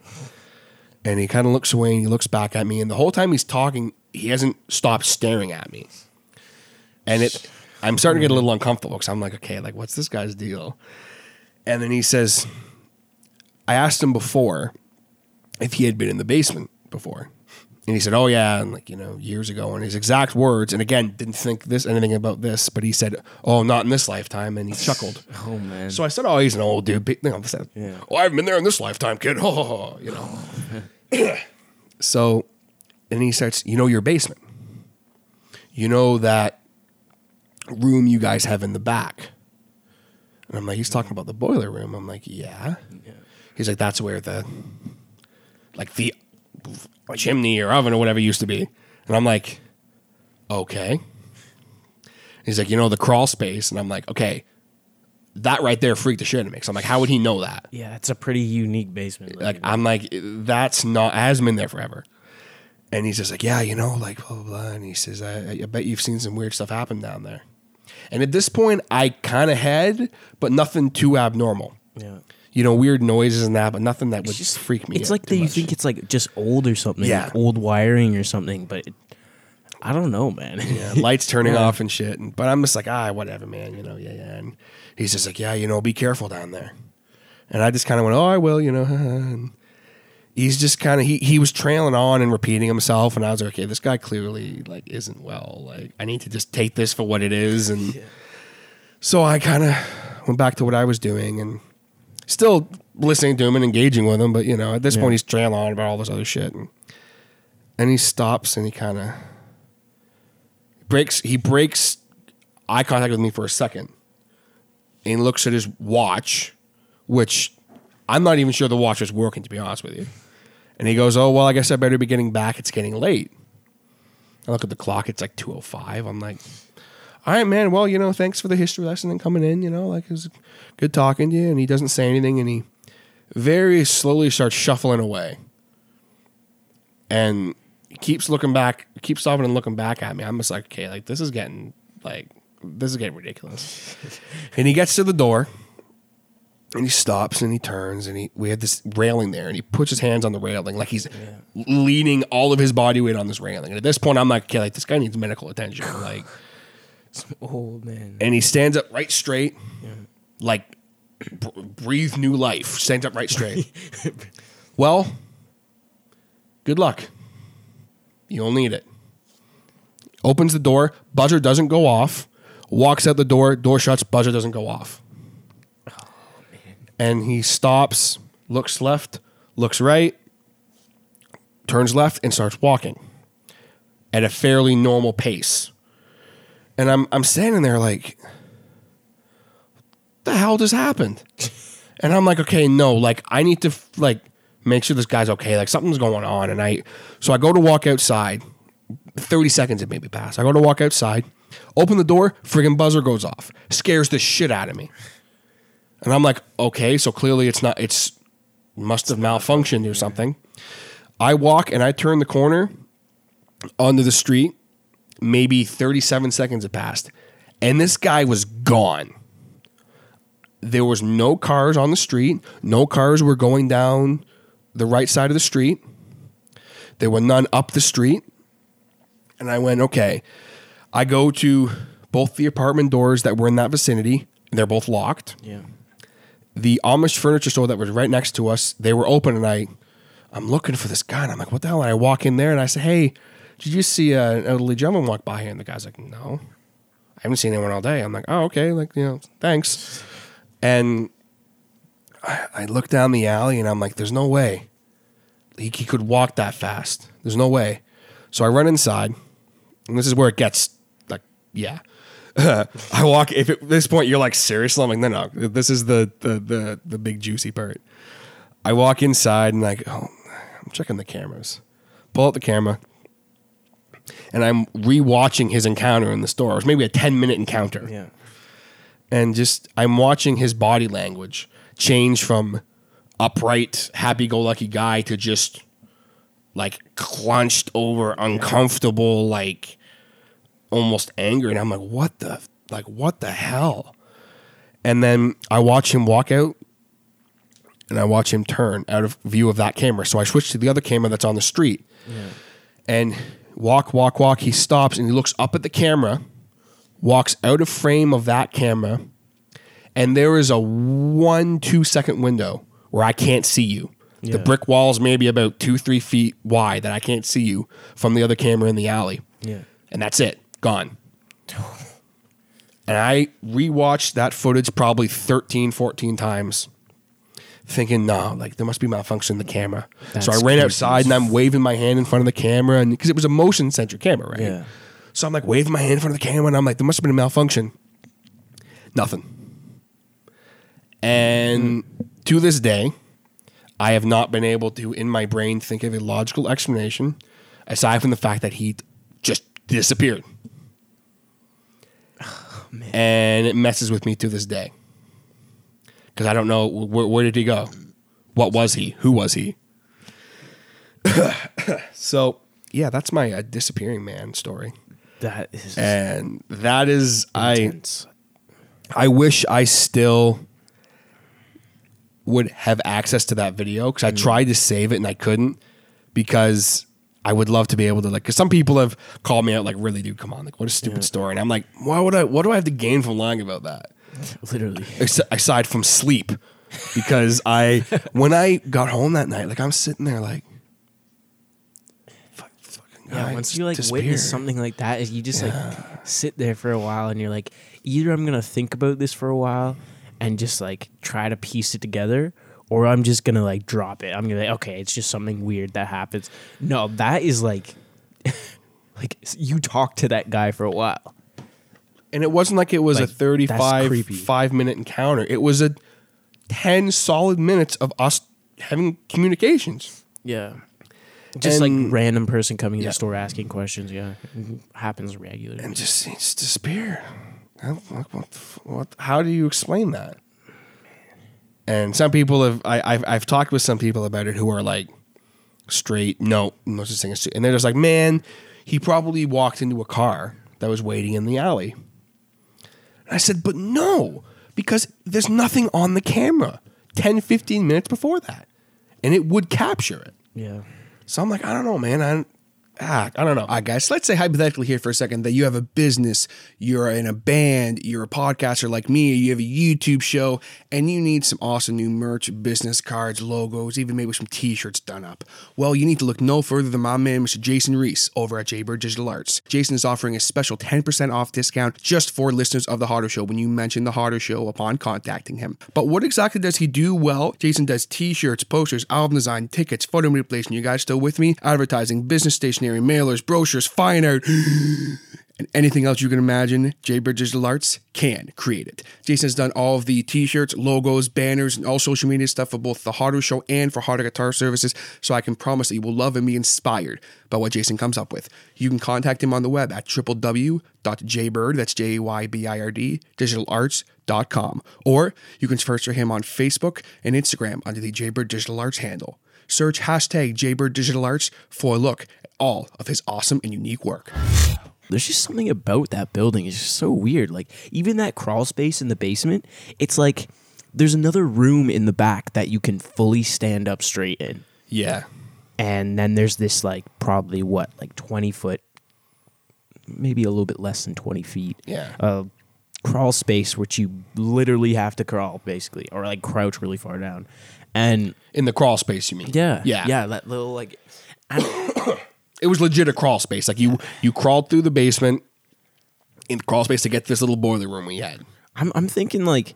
Speaker 1: And he kind of looks away and he looks back at me, and the whole time he's talking, he hasn't stopped staring at me. And it, I'm starting to get a little uncomfortable because I'm like, "Okay, like, what's this guy's deal?" And then he says, "I asked him before if he had been in the basement before." And he said, "Oh yeah, and like you know, years ago." And his exact words, and again, didn't think this anything about this, but he said, "Oh, not in this lifetime," and he chuckled.
Speaker 2: Oh man.
Speaker 1: So I said, "Oh, he's an old dude." You know, I said,
Speaker 2: Yeah.
Speaker 1: "Oh, I haven't been there in this lifetime, kid." Oh, you know. so, and he starts, "You know your basement. You know that room you guys have in the back." And I'm like, "He's talking about the boiler room." I'm like, "Yeah."
Speaker 2: Yeah.
Speaker 1: He's like, "That's where the like the chimney or oven or whatever it used to be." And I'm like, "Okay." He's like, "You know the crawl space," and I'm like, "Okay." That right there freaked the shit out of me. So I'm like, how would he know that?
Speaker 2: Yeah, it's a pretty unique basement.
Speaker 1: Like, I'm like, that's not, hasn't been there forever. And he's just like, yeah, you know, like, blah, blah, blah. And he says, I, I bet you've seen some weird stuff happen down there. And at this point, I kind of had, but nothing too abnormal.
Speaker 2: yeah.
Speaker 1: You know, weird noises and that, but nothing that would
Speaker 2: just-
Speaker 1: freak me out.
Speaker 2: It's
Speaker 1: like
Speaker 2: that you
Speaker 1: much.
Speaker 2: think it's like just old or something.
Speaker 1: Yeah.
Speaker 2: like old wiring or something, but it, I don't know, man.
Speaker 1: yeah, lights turning
Speaker 2: Yeah.
Speaker 1: off and shit. And, but I'm just like, ah, whatever, man. You know, yeah, yeah. And he's just like, yeah, you know, be careful down there. And I just kind of went, oh, I will, you know. and he's just kind of he he was trailing on and repeating himself, and I was like, okay, this guy clearly like isn't well. Like I need to just take this for what it is. And so I kind of went back to what I was doing and still listening to him and engaging with him. But you know, at this
Speaker 2: Yeah.
Speaker 1: point, he's trailing on about all this other shit, and and he stops and he kind of breaks he breaks eye contact with me for a second and he looks at his watch which i'm not even sure the watch is working to be honest with you. And he goes oh well i guess i better be getting back. It's getting late. I look at the clock. It's like 205 i'm like all right man well you know thanks for the history lesson and coming in you know like it was good talking to you and he doesn't say anything and he very slowly starts shuffling away and he keeps looking back, keeps stopping and looking back at me. I'm just like, okay, like this is getting like this is getting ridiculous. and he gets to the door and he stops and he turns and he we had this railing there and he puts his hands on the railing like he's leaning all of his body weight on this railing. And at this point I'm like, okay, like this guy needs medical attention. Like
Speaker 2: old man.
Speaker 1: and he stands up right straight, like br- breathe new life. Stands up right straight. well, good luck. You'll need it. Opens the door. Buzzer doesn't go off. Walks out the door. Door shuts. Buzzer doesn't go off. Oh, and he stops, looks left, looks right, turns left, and starts walking at a fairly normal pace. And I'm I'm standing there like, the hell just happened? And I'm like, okay, no, like I need to like make sure this guy's okay. Like something's going on. And I so I go to walk outside. 30 seconds it maybe pass. I go to walk outside, open the door, friggin' buzzer goes off. Scares the shit out of me. And I'm like, okay, so clearly it's not it's must have malfunctioned or something. I walk and I turn the corner onto the street maybe 37 seconds had passed, and this guy was gone. There was no cars on the street. No cars were going down the right side of the street. There were none up the street. And I went, okay. I go to both the apartment doors that were in that vicinity. They're both locked.
Speaker 2: Yeah.
Speaker 1: The Amish furniture store that was right next to us, they were open, and I, I'm looking for this guy, and I'm like, what the hell? And I walk in there, and I say, hey, did you see uh, an elderly gentleman walk by here? And the guy's like, no, I haven't seen anyone all day. I'm like, oh, okay, like you know, thanks. And I, I look down the alley, and I'm like, there's no way he, he could walk that fast. There's no way. So I run inside, and this is where it gets like, yeah. I walk. If at this point you're like seriously, I'm like, no, no. This is the the the the big juicy part. I walk inside and like, oh, I'm checking the cameras. Pull out the camera, and I'm rewatching his encounter in the store. It was maybe a 10 minute encounter,
Speaker 2: Yeah.
Speaker 1: and just I'm watching his body language change from upright, happy-go-lucky guy to just like clenched over, uncomfortable, like almost angry. And I'm like, what the like what the hell? And then I watch him walk out and I watch him turn out of view of that camera. So I switch to the other camera that's on the street. And walk, walk, walk. He stops and he looks up at the camera, walks out of frame of that camera, and there is a one, two second window where I can't see you. The brick wall is maybe about two, three feet wide that I can't see you from the other camera in the alley.
Speaker 2: Yeah.
Speaker 1: And that's it. Gone. And I rewatched that footage probably 13, 14 times, thinking, no, like there must be malfunction in the camera. so I ran outside and I'm waving my hand in front of the camera, and because it was a motion sensor camera, right?
Speaker 2: Yeah.
Speaker 1: So I'm like waving my hand in front of the camera, and I'm like, there must have been a malfunction. Nothing. And to this day, I have not been able to, in my brain, think of a logical explanation aside from the fact that he just disappeared. And it messes with me to this day. Because I don't know where, where did he go? What was he? Who was he? so, yeah, that's my uh, disappearing man story.
Speaker 2: That is
Speaker 1: And that is, I.
Speaker 2: intense.
Speaker 1: I wish I still would have access to that video because I tried to save it and I couldn't because I would love to be able to like because some people have called me out like really dude come on like what a stupid story and I'm like why would I what do I have to gain from lying about that
Speaker 2: Literally.
Speaker 1: As- aside from sleep because I when I got home that night like I'm sitting there like fuck, fucking
Speaker 2: Yeah,
Speaker 1: guy
Speaker 2: once you like
Speaker 1: disappeared.
Speaker 2: witness something like that, you just like sit there for a while and you're like, either I'm gonna think about this for a while and just like try to piece it together, or I'm just gonna like drop it. I'm gonna be like, okay, it's just something weird that happens. No, that is like, like you talk to that guy for a while.
Speaker 1: And it wasn't like it was
Speaker 2: Like,
Speaker 1: a 35
Speaker 2: that's creepy.
Speaker 1: 5 minute encounter. It was a 10 solid minutes of us having communications.
Speaker 2: Yeah. Just like random person coming in
Speaker 1: Yeah.
Speaker 2: the store asking questions. Yeah, it happens regularly.
Speaker 1: And just just disappeared. How- What, what, what, how do you explain that? And some people have I, I've I've talked with some people about it who are like straight no no such thing as and they're just like man he probably walked into a car that was waiting in the alley. I said but no because there's nothing on the camera 10 15 minutes before that and it would capture it.
Speaker 2: yeah.
Speaker 1: So I'm like, I don't know, man. I, ah, I don't know.
Speaker 3: All right, guys, let's say hypothetically here for a second that you have a business, you're in a band, you're a podcaster like me, you have a YouTube show, and you need some awesome new merch, business cards, logos, even maybe some t shirts done up. Well, you need to look no further than my man, Mr. Jason Reese, over at Jaybird Digital Arts. Jason is offering a special 10% off discount just for listeners of The Harder Show when you mention The Harder Show upon contacting him. But what exactly does he do? Well, Jason does t shirts, posters, album design, tickets, photo manipulation. You guys still with me? Advertising, business stationery, mailers, brochures, fine art and anything else you can imagine, Jaybird Digital Arts can create it. Jason has done all of the t-shirts, logos, banners, and all social media stuff for both the Harder Show and for Harder Guitar Services, so I can promise that you will love and be inspired by what Jason comes up with. You can contact him on the web at www.jaybird, that's J-A-Y-B-I-R-D, digitalarts.com, or you can search for him on Facebook and Instagram under the Jaybird Digital Arts handle. Search hashtag Jaybird Digital Arts for a look all of his awesome and unique work.
Speaker 2: there's just something about that building. It's just so weird. Like even that crawl space in the basement, it's like there's another room in the back that you can fully stand up straight in.
Speaker 1: Yeah.
Speaker 2: And then there's this like probably what, like 20 foot, maybe a little bit less than 20 feet.
Speaker 1: Yeah.
Speaker 2: Uh, crawl space which you literally have to crawl basically or like crouch really far down. And
Speaker 1: In the crawl space, you mean?
Speaker 2: yeah,
Speaker 1: Yeah.
Speaker 2: yeah, that little like and
Speaker 1: It was legit a crawl space. Like you, you crawled through the basement in the crawl space to get to this little boiler room we had.
Speaker 2: I'm I'm thinking like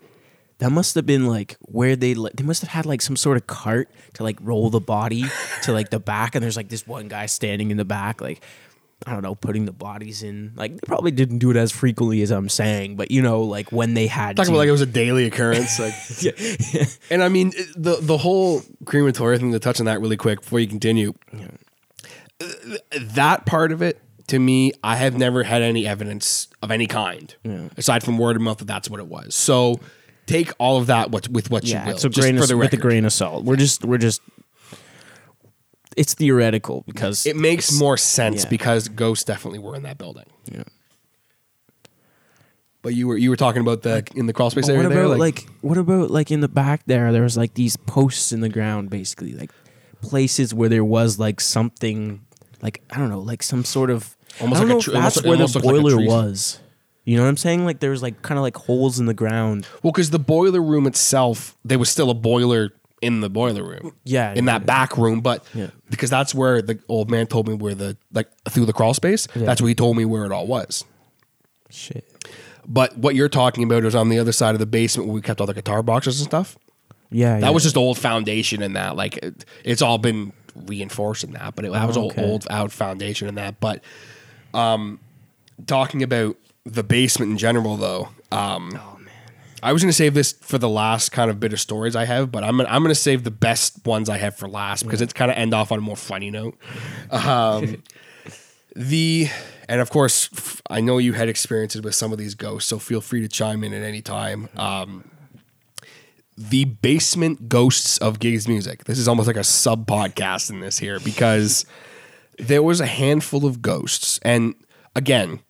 Speaker 2: that must have been like where they like they must have had like some sort of cart to like roll the body to like the back and there's like this one guy standing in the back like I don't know putting the bodies in like they probably didn't do it as frequently as I'm saying but you know like when they had
Speaker 1: Talking
Speaker 2: to
Speaker 1: about like it was a daily occurrence. Like, yeah. and I mean the the whole crematory thing. To touch on that really quick before you continue, that part of it to me, I have never had any evidence of any kind aside from word of mouth that that's what it was. So take all of that what, with what
Speaker 2: yeah
Speaker 1: you will. just
Speaker 2: grain
Speaker 1: for
Speaker 2: of,
Speaker 1: the
Speaker 2: with a grain of salt we're just we're just it's theoretical because
Speaker 1: It makes more sense
Speaker 2: yeah.
Speaker 1: because ghosts definitely were in that building.
Speaker 2: yeah.
Speaker 1: But you were you were talking about the in the crawl space area
Speaker 2: what
Speaker 1: there,
Speaker 2: about like, what about like in the back there? There was like these posts in the ground, basically like places where there was like something, like I don't know, like some sort of.
Speaker 1: Almost like a
Speaker 2: that's
Speaker 1: almost-
Speaker 2: where the
Speaker 1: looked like
Speaker 2: boiler was. You know what I'm saying? Like there was like kind of like holes in the ground.
Speaker 1: well, because the boiler room itself, there was still a boiler in the boiler room.
Speaker 2: Yeah,
Speaker 1: in that
Speaker 2: yeah.
Speaker 1: back room, but
Speaker 2: Yeah.
Speaker 1: because that's where the old man told me where the like through the crawl space.
Speaker 2: Yeah.
Speaker 1: That's where he told me where it all was.
Speaker 2: Shit.
Speaker 1: But what you're talking about is on the other side of the basement where we kept all the guitar boxes and stuff.
Speaker 2: Yeah,
Speaker 1: That was just old foundation in that. Like it, it's all been reinforced in that, but it, that was
Speaker 2: Oh,
Speaker 1: old,
Speaker 2: okay.
Speaker 1: old out foundation in that. But um, talking about the basement in general, though, um,
Speaker 2: Oh man.
Speaker 1: I was going to save this for the last kind of bit of stories I have, but I'm gonna, I'm going to save the best ones I have for last because it's kind of end off on a more funny note. Um, the and of course f- I know you had experiences with some of these ghosts, so feel free to chime in at any time. Um, the basement ghosts of gigs music. This is almost like a sub podcast in this here because there was a handful of ghosts, and again,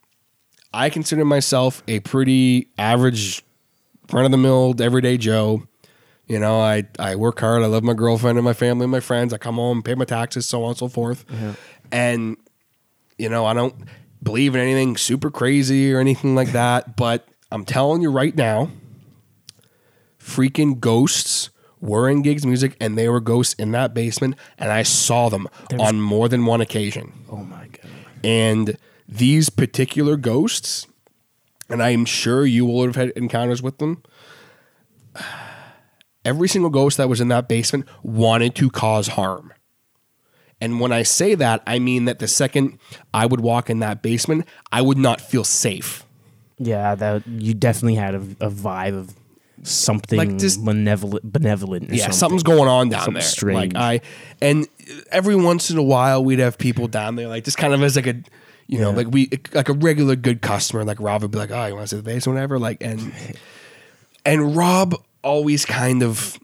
Speaker 1: I consider myself a pretty average, run of the mill, everyday Joe. You know, I, I work hard. I love my girlfriend and my family and my friends. I come home, pay my taxes, so on and so forth. And, you know, I don't believe in anything super crazy or anything like that. But I'm telling you right now, freaking ghosts were in gigs music and they were ghosts in that basement. And I saw them on more than one occasion.
Speaker 2: Oh my god.
Speaker 1: And these particular ghosts, and I am sure you will have had encounters with them. Every single ghost that was in that basement wanted to cause harm. And when I say that, I mean that the second I would walk in that basement, I would not feel safe.
Speaker 2: Yeah, that you definitely had a, a vibe of something
Speaker 1: Like this-
Speaker 2: benevolent, benevolent.
Speaker 1: Yeah,
Speaker 2: something.
Speaker 1: something's going on down
Speaker 2: Something
Speaker 1: there.
Speaker 2: strange.
Speaker 1: Like I, and every once in a while we'd have people down there, like just kind of as like a, you know,
Speaker 2: Yeah.
Speaker 1: like we like a regular good customer. Like Rob would be like, "Oh, you want to see the base or whatever." Like and and Rob always kind of.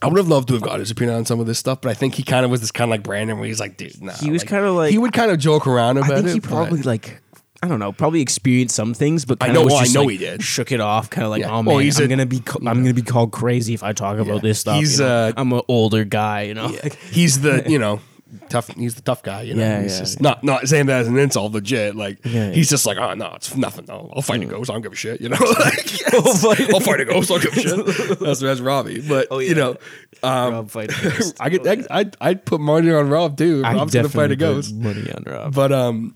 Speaker 1: I would have loved to have got his opinion on some of this stuff, but I think he kind of was this kind of like Brandon, where he's like, "Dude, nah."
Speaker 2: He was
Speaker 1: like-
Speaker 2: kinda like-
Speaker 1: he would kind of joke around about
Speaker 2: I think
Speaker 1: it.
Speaker 2: he probably like I don't know, probably experienced some things, but
Speaker 1: I know- well, I know
Speaker 2: like,
Speaker 1: he did.
Speaker 2: Shook it off, kind of like,
Speaker 1: Yeah.
Speaker 2: oh
Speaker 1: Well,
Speaker 2: man,
Speaker 1: he's
Speaker 2: I'm
Speaker 1: a-
Speaker 2: gonna be ca- I'm gonna be called crazy if I talk about this stuff.
Speaker 1: He's,
Speaker 2: you know?
Speaker 1: uh,
Speaker 2: I'm an older guy, you know. Like,
Speaker 1: he's the you know tough he's the tough guy you know
Speaker 2: Yeah,
Speaker 1: he's
Speaker 2: yeah,
Speaker 1: just not not saying that as an insult legit like
Speaker 2: Yeah,
Speaker 1: he's just like oh no it's nothing no, I'll fight a ghost I don't give a shit you know like,
Speaker 2: I'll fight-
Speaker 1: I'll fight a ghost I don't give a shit that's that's Robbie but
Speaker 2: Oh,
Speaker 1: you know um,
Speaker 2: Rob fight a ghost.
Speaker 1: I get I, I'd, I'd put money on Rob too Rob's gonna fight a ghost
Speaker 2: Money on Rob.
Speaker 1: but um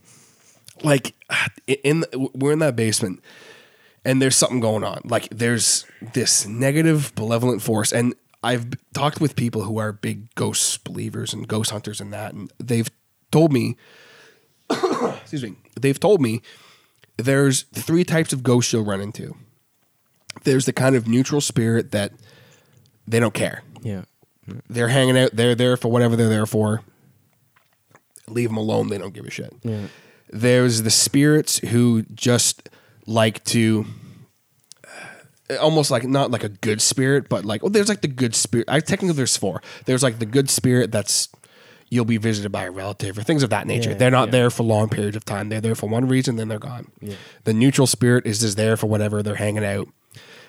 Speaker 1: like in we're in that basement and there's something going on. Like there's this negative malevolent force and i've talked with people who are big ghost believers and ghost hunters and that and they've told me excuse me they've told me there's three types of ghosts you'll run into. There's the kind of neutral spirit that they don't care.
Speaker 2: Yeah.
Speaker 1: they're hanging out they're there for whatever they're there for. Leave them alone they don't give a shit.
Speaker 2: Yeah.
Speaker 1: There's the spirits who just like to almost like not like a good spirit but like well there's like the good spirit i technically there's four there's like the good spirit that's you'll be visited by a relative or things of that nature.
Speaker 2: Yeah,
Speaker 1: they're not
Speaker 2: yeah.
Speaker 1: there for long periods of time. They're there for one reason, then they're gone. The neutral spirit is just there for whatever they're hanging out.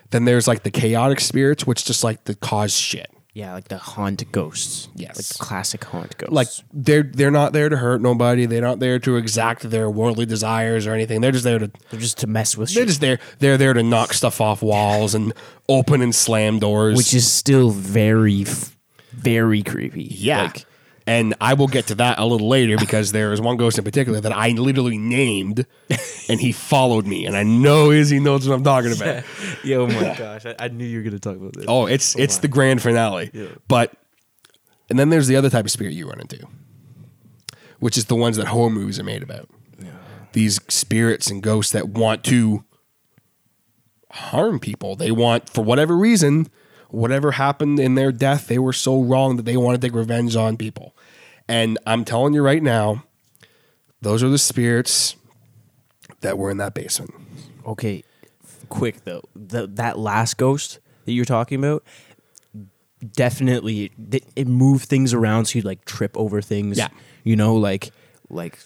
Speaker 1: Then there's like the chaotic spirits, which just like to cause shit.
Speaker 2: Yeah, like the haunt ghosts.
Speaker 1: Yes.
Speaker 2: Like the classic haunt ghosts.
Speaker 1: Like they're they're not there to hurt nobody. They're not there to exact their worldly desires or anything. They're just there to
Speaker 2: they're just to mess with
Speaker 1: they're
Speaker 2: shit.
Speaker 1: just there. They're there to knock stuff off walls and open and slam doors.
Speaker 2: which is still very, f- very creepy.
Speaker 1: Yeah.
Speaker 2: Like,
Speaker 1: and I will get to that a little later because there is one ghost in particular that I literally named and he followed me. And I know Izzi knows what I'm talking about.
Speaker 2: yeah, oh my gosh. I, I knew you were going to talk about this.
Speaker 1: Oh, it's oh, it's the grand finale. But and then there's the other type of spirit you run into, which is the ones that horror movies are made about. Yeah. These spirits and ghosts that want to harm people. They want, for whatever reason, whatever happened in their death, they were so wrong that they want to take revenge on people. And I'm telling you right now, those are the spirits that were in that basement.
Speaker 2: Okay, quick though. The, that last ghost that you're talking about, definitely it, it moved things around so you'd like trip over things.
Speaker 1: Yeah.
Speaker 2: You know, like like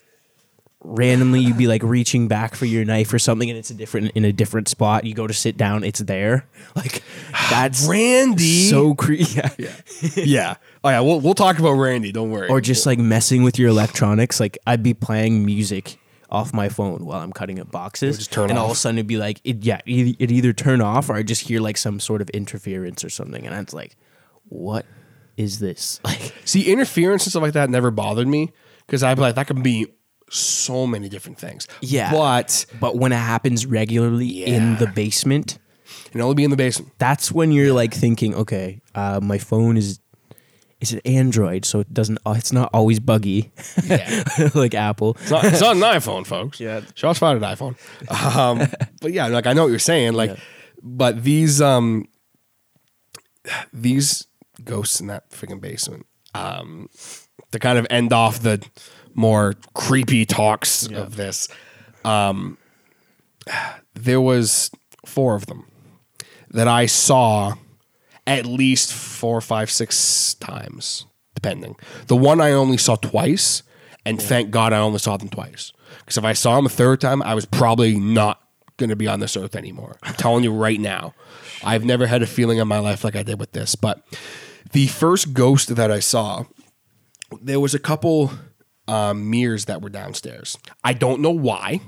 Speaker 2: randomly you'd be like reaching back for your knife or something and it's a different in a different spot. You go to sit down, it's there. Like that's
Speaker 1: Randy.
Speaker 2: so creepy. Yeah.
Speaker 1: yeah. yeah Oh yeah, we'll we'll talk about Randy. Don't worry.
Speaker 2: or just like messing with your electronics. Like I'd be playing music off my phone while I'm cutting up boxes,
Speaker 1: just turn
Speaker 2: and all of
Speaker 1: off.
Speaker 2: a sudden it'd be like, it, yeah, it, it either turn off or I just hear like some sort of interference or something, and it's like, what is this? Like,
Speaker 1: See, interference and stuff like that never bothered me because I'd be like, that could be so many different things.
Speaker 2: Yeah.
Speaker 1: But
Speaker 2: but when it happens regularly in the basement,
Speaker 1: and only be in the basement.
Speaker 2: that's when you're like thinking, okay, uh, my phone is. Is an Android? So it doesn't. uh, It's not always buggy,
Speaker 1: Yeah.
Speaker 2: like Apple.
Speaker 1: It's not, it's not an iPhone, folks.
Speaker 2: Yeah.
Speaker 1: Shots fired at iPhone. Um, but yeah, like I know what you're saying. Like, but these um these ghosts in that freaking basement, um, to kind of end off the more creepy talks of this, um, there was four of them that I saw at least four, five, six times, depending. The one I only saw twice, and thank God I only saw them twice. Because if I saw them a third time, I was probably not going to be on this earth anymore. I'm telling you right now. I've never had a feeling in my life like I did with this. But the first ghost that I saw, there was a couple um, mirrors that were downstairs. I don't know why.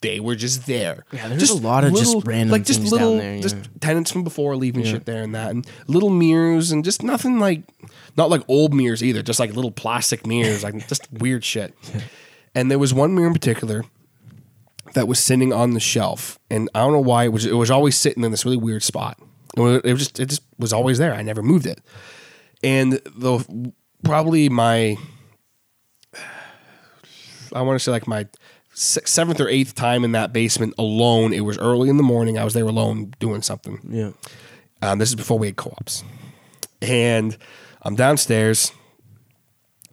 Speaker 1: They were just there.
Speaker 2: Yeah, there's just a lot of just random
Speaker 1: like just
Speaker 2: things down
Speaker 1: little,
Speaker 2: there,
Speaker 1: just
Speaker 2: yeah.
Speaker 1: tenants from before leaving shit there and that, and little mirrors and just nothing like, not like old mirrors either, just like little plastic mirrors, like just weird shit. And there was one mirror in particular that was sitting on the shelf, and I don't know why it was. It was always sitting in this really weird spot. It was, it was just it just was always there. I never moved it, and the probably my I want to say like my seventh or eighth time in that basement alone. It was early in the morning. I was there alone doing something.
Speaker 2: Yeah.
Speaker 1: Um, this is before we had co-ops, and I'm downstairs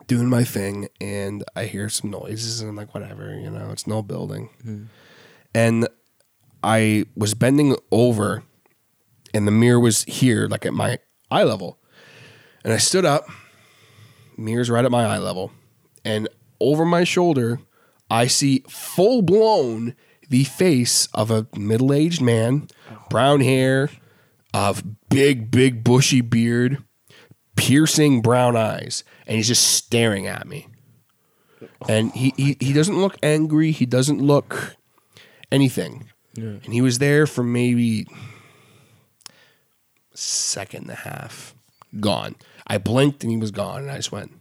Speaker 1: doing my thing, and I hear some noises, and I'm like, whatever, you know, it's no building. And I was bending over, and the mirror was here, like at my eye level, and I stood up. Mirror's right at my eye level, and over my shoulder, I see full blown the face of a middle aged man, brown hair, of big, big bushy beard, piercing brown eyes, and he's just staring at me. And he, he, he doesn't look angry. He doesn't look anything. And he was there for maybe a second and a half. Gone. I blinked and he was gone. And I just went,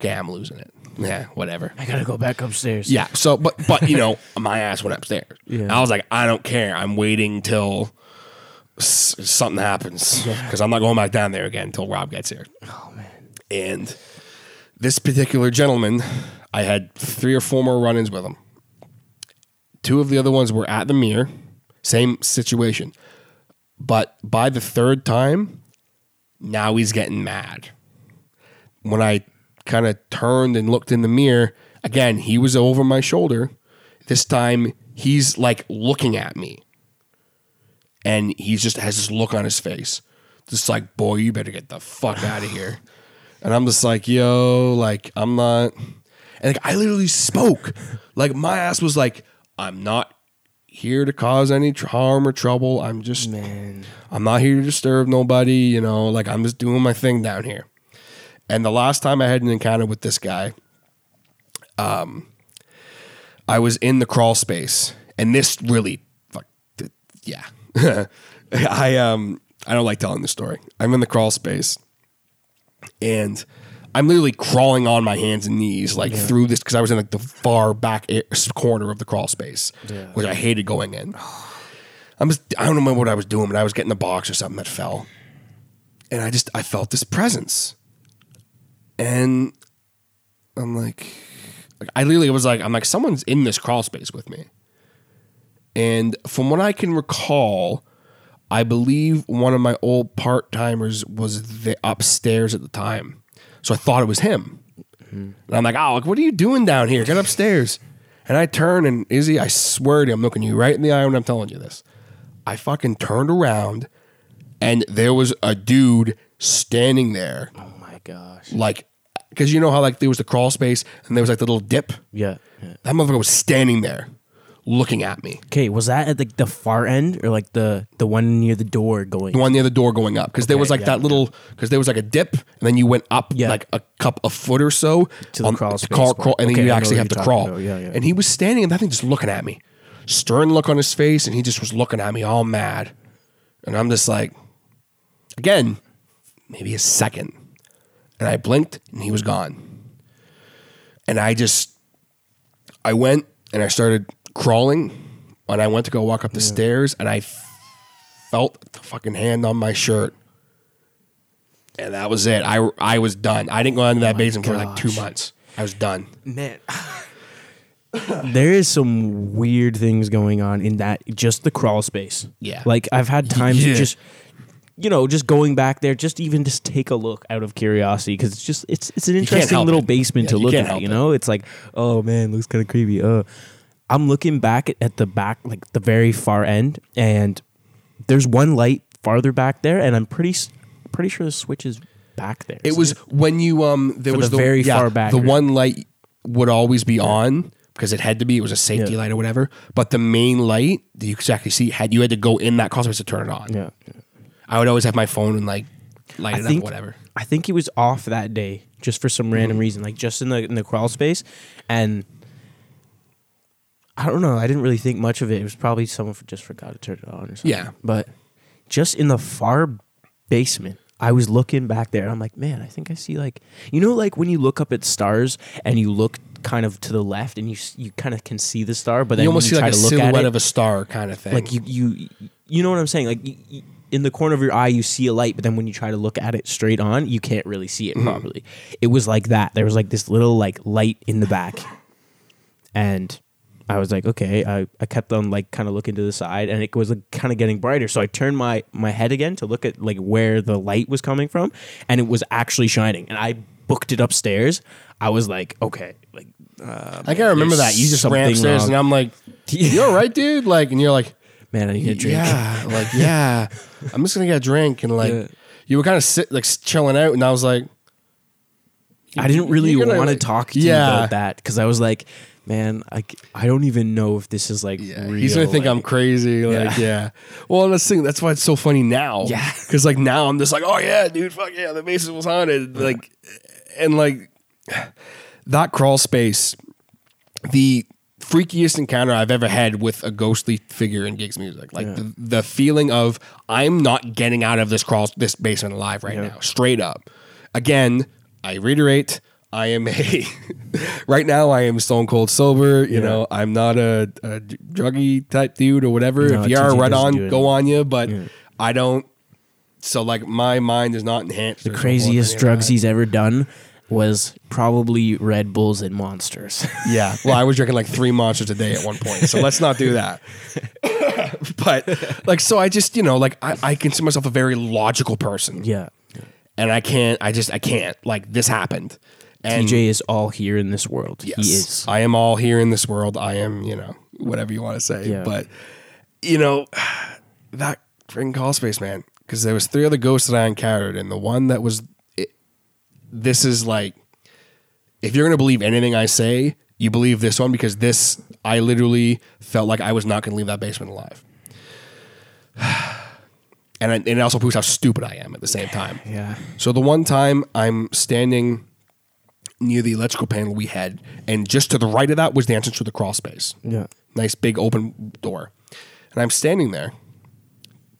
Speaker 1: okay, I'm losing it. Yeah, whatever.
Speaker 2: I gotta go back upstairs.
Speaker 1: Yeah. So, but but you know, my ass went upstairs.
Speaker 2: Yeah.
Speaker 1: I was like, I don't care. I'm waiting till s- something happens because I'm not going back down there again until Rob gets here.
Speaker 2: Oh man.
Speaker 1: And this particular gentleman, I had three or four more run-ins with him. Two of the other ones were at the mirror, same situation. But by the third time, now he's getting mad. When I kind of turned and looked in the mirror, again, he was over my shoulder. This time, he's like looking at me. And he just has this look on his face. Just like, boy, you better get the fuck out of here. And I'm just like, yo, like I'm not. And like I literally spoke. Like my ass was like, I'm not here to cause any harm or trouble. I'm just,
Speaker 2: Man.
Speaker 1: I'm not here to disturb nobody. You know, like I'm just doing my thing down here. And the last time I had an encounter with this guy, um, I was in the crawl space, and this really, fuck, yeah. I um, I don't like telling the story. I'm in the crawl space, and I'm literally crawling on my hands and knees like through this because I was in like the far back corner of the crawl space,
Speaker 2: Yeah.
Speaker 1: which I hated going in. I'm just I don't remember what I was doing, but I was getting a box or something that fell, and I just I felt this presence, and I'm like, I literally was like I'm like someone's in this crawl space with me, and from what I can recall. I believe one of my old part timers was the upstairs at the time. So I thought it was him. And I'm like, oh, what are you doing down here? Get upstairs. And I turn and Izzi, I swear to you, I'm looking you right in the eye when I'm telling you this. I fucking turned around and there was a dude standing there,
Speaker 2: gosh.
Speaker 1: like, because you know how like there was the crawl space and there was like the little dip.
Speaker 2: Yeah. yeah.
Speaker 1: That motherfucker was standing there, looking at me.
Speaker 2: Okay, was that at the, the far end or like the the one near the door going?
Speaker 1: the one near the door going up because there
Speaker 2: Okay,
Speaker 1: was like
Speaker 2: yeah,
Speaker 1: that little because there was like a dip and then you went up
Speaker 2: Yeah.
Speaker 1: like a cup a foot or so
Speaker 2: To the crawl space
Speaker 1: crawl,
Speaker 2: part.
Speaker 1: crawl, and then
Speaker 2: Okay,
Speaker 1: you
Speaker 2: I know
Speaker 1: actually
Speaker 2: what
Speaker 1: have
Speaker 2: you're
Speaker 1: to
Speaker 2: talking
Speaker 1: crawl
Speaker 2: about. Yeah, yeah.
Speaker 1: and he was standing and that thing just looking at me stern look on his face and he just was looking at me all mad and I'm just like again maybe a second and I blinked and he was gone and I just I went and I started crawling and I went to go walk up the stairs and I felt the fucking hand on my shirt. And that was it. I, I was done. I didn't go into that oh basement for like two months. I was done.
Speaker 2: Man. there is some weird things going on in that just the crawl space.
Speaker 1: Yeah.
Speaker 2: Like I've had times
Speaker 1: Yeah.
Speaker 2: just you know, just going back there, just even just take a look out of curiosity because it's just it's it's an interesting little
Speaker 1: it.
Speaker 2: basement
Speaker 1: Yeah,
Speaker 2: to look at. You
Speaker 1: it.
Speaker 2: know, it's like oh man, looks kind of creepy. Uh, I'm looking back at, at the back, like the very far end, and there's one light farther back there, and I'm pretty s- pretty sure the switch is back there.
Speaker 1: It was when you um there
Speaker 2: For
Speaker 1: was
Speaker 2: the very far back.
Speaker 1: The one light would always be on because it had to be. It was a safety
Speaker 2: Yeah.
Speaker 1: light or whatever. But the main light that you could actually see had you had to go in that cosmos to turn it on.
Speaker 2: Yeah.
Speaker 1: I would always have my phone and like light
Speaker 2: I
Speaker 1: it
Speaker 2: think
Speaker 1: up, whatever.
Speaker 2: I think he was off that day just for some random mm-hmm. reason, like just in the in the crawl space, and I don't know. I didn't really think much of it. It was probably someone for, just forgot to turn it on or something.
Speaker 1: Yeah.
Speaker 2: but just in the far basement. I was looking back there and I'm like, man, I think I see like you know like when you look up at stars and you look kind of to the left and you you kind of can see the star, but then
Speaker 1: You almost
Speaker 2: when
Speaker 1: see
Speaker 2: you
Speaker 1: like
Speaker 2: try
Speaker 1: a
Speaker 2: to look at
Speaker 1: silhouette
Speaker 2: it,
Speaker 1: of a star kind of thing.
Speaker 2: like you you you know what I'm saying like you, you- in the corner of your eye you see a light but then when you try to look at it straight on you can't really see it
Speaker 1: Mm-hmm.
Speaker 2: properly it was like that there was like this little like light in the back and I was like okay I, I kept on like kind of looking to the side and it was like, kind of getting brighter so I turned my my head again to look at like where the light was coming from and it was actually shining and I booked it upstairs I was like okay like uh,
Speaker 1: I can't remember that. You just ran
Speaker 2: something
Speaker 1: upstairs
Speaker 2: wrong.
Speaker 1: and I'm like, "You all right, dude?" Like, and you're like,
Speaker 2: man I need a drink
Speaker 1: Yeah, like yeah. I'm just gonna get a drink and like
Speaker 2: Yeah.
Speaker 1: you were kind of sit like chilling out, and I was like,
Speaker 2: I didn't really want to
Speaker 1: like-
Speaker 2: talk to you
Speaker 1: Yeah.
Speaker 2: about that because I was like, man, i don't even know if this is like
Speaker 1: yeah,
Speaker 2: real.
Speaker 1: he's gonna think I'm crazy. Like yeah. Well, that's the thing. That's why it's so funny now.
Speaker 2: Yeah.
Speaker 1: because like now I'm just like, oh yeah, dude, fuck yeah, the basement was haunted. Like, and like that crawl space, the freakiest encounter I've ever had with a ghostly figure in gigs music. Like
Speaker 2: Yeah.
Speaker 1: the, the feeling of I'm not getting out of this crawl this basement alive right
Speaker 2: Yeah.
Speaker 1: now. Straight up. Again, I reiterate. I am a right now. I am stone cold sober. You
Speaker 2: Yeah.
Speaker 1: know, I'm not a, a druggy type dude or whatever.
Speaker 2: No,
Speaker 1: if you are, right on, go on you. But. I don't. So like, my mind is not enhanced.
Speaker 2: The craziest drugs he's ever done was probably Red Bulls and Monsters.
Speaker 1: Yeah. Well, I was drinking like three monsters a day at one point. So let's not do that. but like, so I just, you know, like I, I consider myself a very logical person
Speaker 2: yeah.
Speaker 1: and I can't, I just, I can't like this happened. And
Speaker 2: TJ is all here in this world.
Speaker 1: yes,
Speaker 2: He is.
Speaker 1: I am all here in this world. I am, you know, whatever you want to say.
Speaker 2: Yeah.
Speaker 1: But, you know, that freaking call space, man, because there was three other ghosts that I encountered and the one that was, this is like, if you're gonna believe anything I say, you believe this one because this I literally felt like I was not gonna leave that basement alive. And, I, and it also proves how stupid I am at the same time.
Speaker 2: Yeah.
Speaker 1: So the one time I'm standing near the electrical panel we had, and just to the right of that was the entrance to the crawl space.
Speaker 2: Yeah.
Speaker 1: Nice big open door. And I'm standing there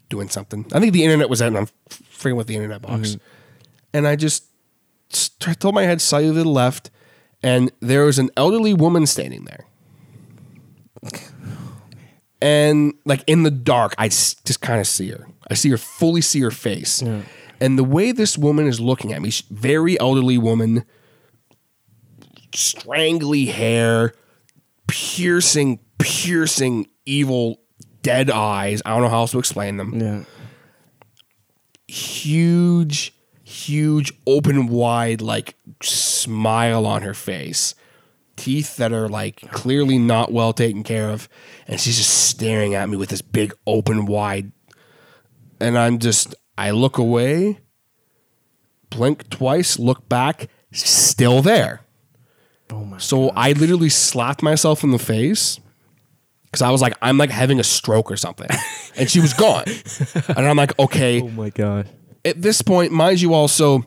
Speaker 1: doing something. I think the internet was at, and I'm freaking with the internet box. Mm-hmm. And I just told my head slightly to the left, and there was an elderly woman standing there. And like in the dark, I s- just kind of see her. I see her fully see her face. And the way this woman is looking at me, she's very elderly woman, strangly hair, piercing, piercing, evil, dead eyes. I don't know how else to explain them.
Speaker 2: Yeah.
Speaker 1: Huge, huge, open wide, like smile on her face. Teeth that are like clearly not well taken care of. And she's just staring at me with this big, open, wide. And I'm just, I look away, blink twice, look back, still there.
Speaker 2: Oh my.
Speaker 1: So I literally slapped myself in the face because I was like, I'm like having a stroke or something. and she was gone. and I'm like, okay.
Speaker 2: Oh my god.
Speaker 1: At this point, mind you, also,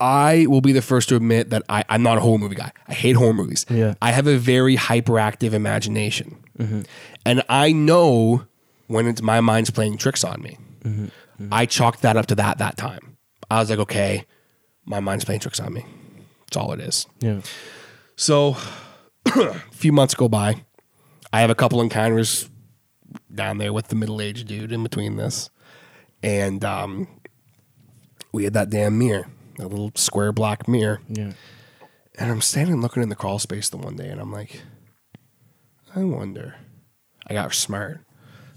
Speaker 1: I will be the first to admit that I, I'm not a horror movie guy. I hate horror movies.
Speaker 2: Yeah.
Speaker 1: I have a very hyperactive imagination. Mm-hmm. And I know when it's my mind's playing tricks on me. Mm-hmm. Mm-hmm. I chalked that up to that that time. I was like, okay, my mind's playing tricks on me. That's all it is.
Speaker 2: Yeah.
Speaker 1: So a few months go by. I have a couple encounters down there with the middle aged dude in between this. And um, we had that damn mirror, that little square black mirror.
Speaker 2: Yeah.
Speaker 1: And I'm standing looking in the crawl space the one day and I'm like, I wonder. I got smart.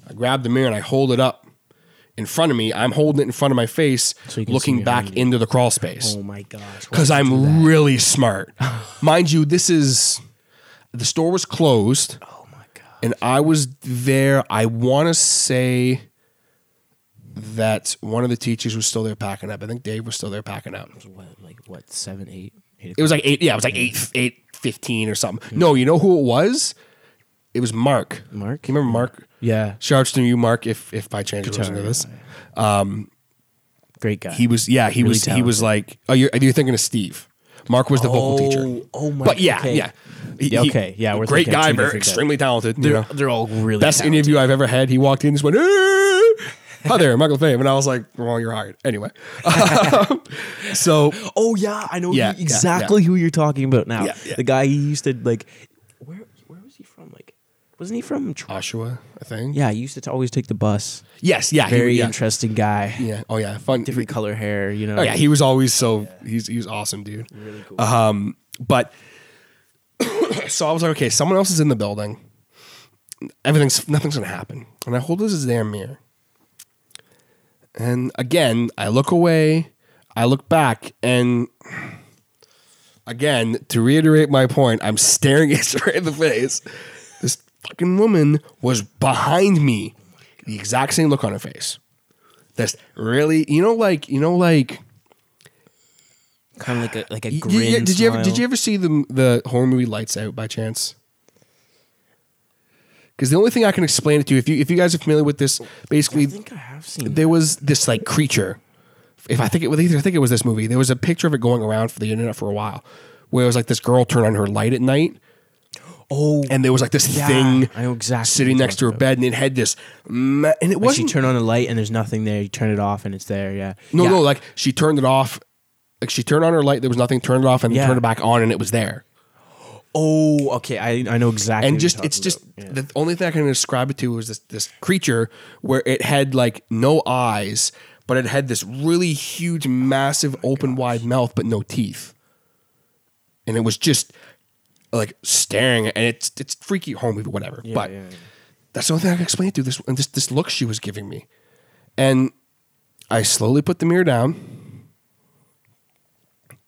Speaker 1: I grabbed the mirror and I hold it up in front of me. I'm holding it in front of my face,
Speaker 2: So you can see
Speaker 1: looking back into the crawl space
Speaker 2: Oh my gosh.
Speaker 1: because I'm really smart. Mind you, this is the store was closed,
Speaker 2: Oh my god.
Speaker 1: and I was there. I want to say that one of the teachers was still there packing up. I think Dave was still there packing up.
Speaker 2: it What like what seven eight?
Speaker 1: It was like eight. Yeah, it was like eight eight fifteen or something. Hmm. No, you know who it was? It was Mark.
Speaker 2: Mark?
Speaker 1: Can you remember Mark?
Speaker 2: Yeah.
Speaker 1: Shouts to you, Mark. If if by chance
Speaker 2: Guitar,
Speaker 1: listening to this, um,
Speaker 2: Great guy.
Speaker 1: he was. Yeah, he
Speaker 2: Really
Speaker 1: was. He was like. Oh, you're you're thinking of Steve. Mark was the vocal oh, teacher.
Speaker 2: Oh my.
Speaker 1: But yeah,
Speaker 2: okay.
Speaker 1: yeah. He-
Speaker 2: Yeah, okay, yeah, we're
Speaker 1: great guy, very extremely talented.
Speaker 2: They're,
Speaker 1: know.
Speaker 2: they're all really
Speaker 1: Best
Speaker 2: talented.
Speaker 1: interview I've ever had. He walked in, just went. "Hi there, Michael Fame," and I was like, "Well, you're hired." Anyway, so
Speaker 2: Oh yeah, I know
Speaker 1: Yeah,
Speaker 2: who-
Speaker 1: yeah,
Speaker 2: exactly who you're talking about now.
Speaker 1: Yeah, yeah.
Speaker 2: The guy he used to like. Where where was he from? Like, wasn't he from?
Speaker 1: Oshawa, I think.
Speaker 2: yeah, he used to t- always take the bus.
Speaker 1: Yes. Yeah. he-
Speaker 2: Very
Speaker 1: yeah.
Speaker 2: interesting guy.
Speaker 1: Yeah. Oh yeah. Fun.
Speaker 2: Different color hair. You know.
Speaker 1: Oh yeah. He was always so. He's he was awesome, dude.
Speaker 2: really cool.
Speaker 1: Um, but so I was like, okay, someone else is in the building. Everything's nothing's gonna happen, and I hold this as damn mirror. And again, I look away, I look back, and again, to reiterate my point, I'm staring it straight in the face. This fucking woman was behind me, the exact same look on her face. That's really, you know, like you know, like
Speaker 2: kind of like a like a grin.
Speaker 1: yeah, did you ever did you ever see the the horror movie Lights Out by chance? Because the only thing I can explain it to you, if you if you guys are familiar with this, basically
Speaker 2: I think I have seen.
Speaker 1: there was this like creature. If I think it was either I think it was this movie, there was a picture of it going around for the internet for a while, where it was like this girl turned on her light at night,
Speaker 2: oh,
Speaker 1: and there was like this
Speaker 2: Yeah,
Speaker 1: thing
Speaker 2: I know exactly
Speaker 1: sitting next to her bed, and it had this, ma- and it
Speaker 2: like
Speaker 1: wasn't
Speaker 2: turn on a light and there's nothing there. You turn it off and it's there. Yeah.
Speaker 1: no
Speaker 2: yeah.
Speaker 1: no like she turned it off, like she turned on her light, there was nothing, turned it off, and
Speaker 2: Yeah.
Speaker 1: turned it back on, and it was there.
Speaker 2: Oh, okay. I I know exactly.
Speaker 1: and just it's just.
Speaker 2: Yeah.
Speaker 1: the only thing I can describe it to was this this creature where it had like no eyes, but it had this really huge, massive, oh open wide mouth, but no teeth, and it was just like staring, and it's it's freaky home movie, whatever.
Speaker 2: Yeah,
Speaker 1: but
Speaker 2: yeah.
Speaker 1: that's the only thing I can explain it to this and this this look she was giving me, and I slowly put the mirror down,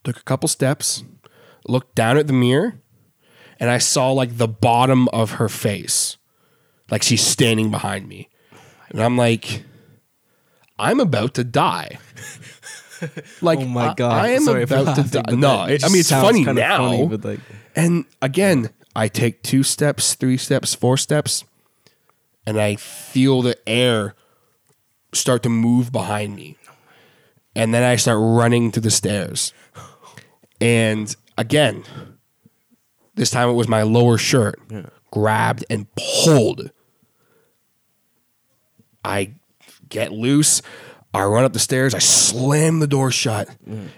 Speaker 1: took a couple steps, looked down at the mirror, and I saw like the bottom of her face, like she's standing behind me, and I'm like, I'm about to die. Like,
Speaker 2: Oh my God.
Speaker 1: I, am
Speaker 2: Sorry
Speaker 1: about to die. No, it, I mean it's funny now.
Speaker 2: funny, but, like-
Speaker 1: and again, I take two steps, three steps, four steps, and I feel the air start to move behind me, and then I start running to the stairs. And again, this time it was my lower shirt grabbed and pulled. I get loose. I run up the stairs. I slam the door shut.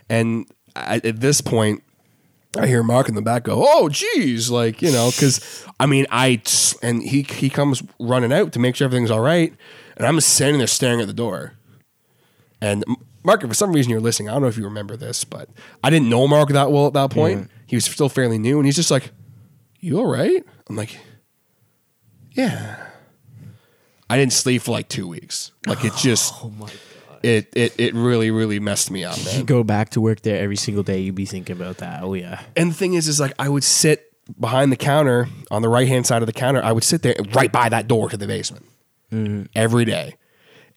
Speaker 1: And I, at this point, I hear Mark in the back go, "Oh, geez!" Like you know, because I mean, I and he he comes running out to make sure everything's all right, and I'm standing there staring at the door. And Mark, for some reason you're listening, I don't know if you remember this, but I didn't know Mark that well at that hmm. point. He was still fairly new, and he's just like, "You all right?" I'm like, "Yeah." I didn't sleep for like two weeks. Like it just,
Speaker 2: Oh my god.
Speaker 1: it it it really really messed me up, man.
Speaker 2: You go back to work there every single day, you'd be thinking about that. Oh yeah.
Speaker 1: And the thing is, is like I would sit behind the counter on the right hand side of the counter. I would sit there right by that door to the basement mm-hmm. every day,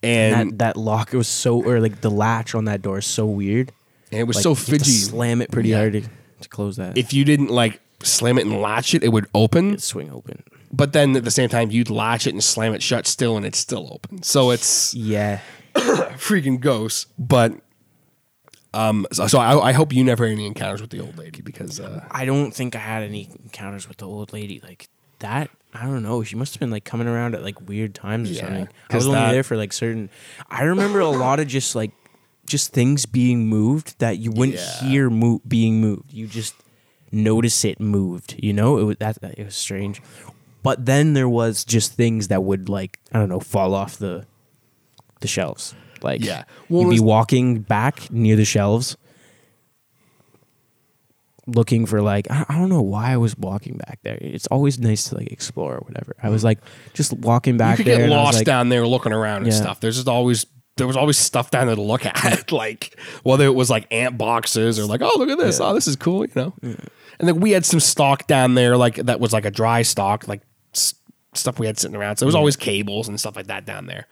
Speaker 1: and,
Speaker 2: that that lock was so or like the latch on that door is so weird.
Speaker 1: and it was
Speaker 2: Like,
Speaker 1: so
Speaker 2: you have to
Speaker 1: fidgety.
Speaker 2: Slam it pretty
Speaker 1: Yeah.
Speaker 2: hard to, to close that.
Speaker 1: If you didn't like slam it and latch it, it would open.
Speaker 2: It'd swing open.
Speaker 1: But then at the same time, you'd latch it and slam it shut still, and it's still open. So it's
Speaker 2: Yeah.
Speaker 1: freaking ghost. But um, so, so I, I hope you never had any encounters with the old lady because uh,
Speaker 2: I don't think I had any encounters with the old lady like that. I don't know. She must have been like coming around at like weird times or
Speaker 1: Yeah,
Speaker 2: something. I was only
Speaker 1: that-
Speaker 2: there for like certain. I remember a lot of just like just things being moved that you wouldn't
Speaker 1: Yeah.
Speaker 2: hear mo- being moved. You just notice it moved. You know, it was that, that it was strange. But then there was just things that would like I don't know fall off the the shelves. Like
Speaker 1: Yeah. Well,
Speaker 2: you'd be walking back near the shelves looking for like I, I don't know why I was walking back there. It's always nice to like explore or whatever. I was mm. like just walking
Speaker 1: you
Speaker 2: back
Speaker 1: could
Speaker 2: there.
Speaker 1: get
Speaker 2: and I was
Speaker 1: lost
Speaker 2: like,
Speaker 1: down there looking around and
Speaker 2: Yeah.
Speaker 1: stuff. There's just always there was always stuff down there to look at, like whether it was like ant boxes or like oh look at this, oh this is cool, you know. And then we had some stock down there like that was like a dry stock, like s- stuff we had sitting around. So there was always cables and stuff like that down there.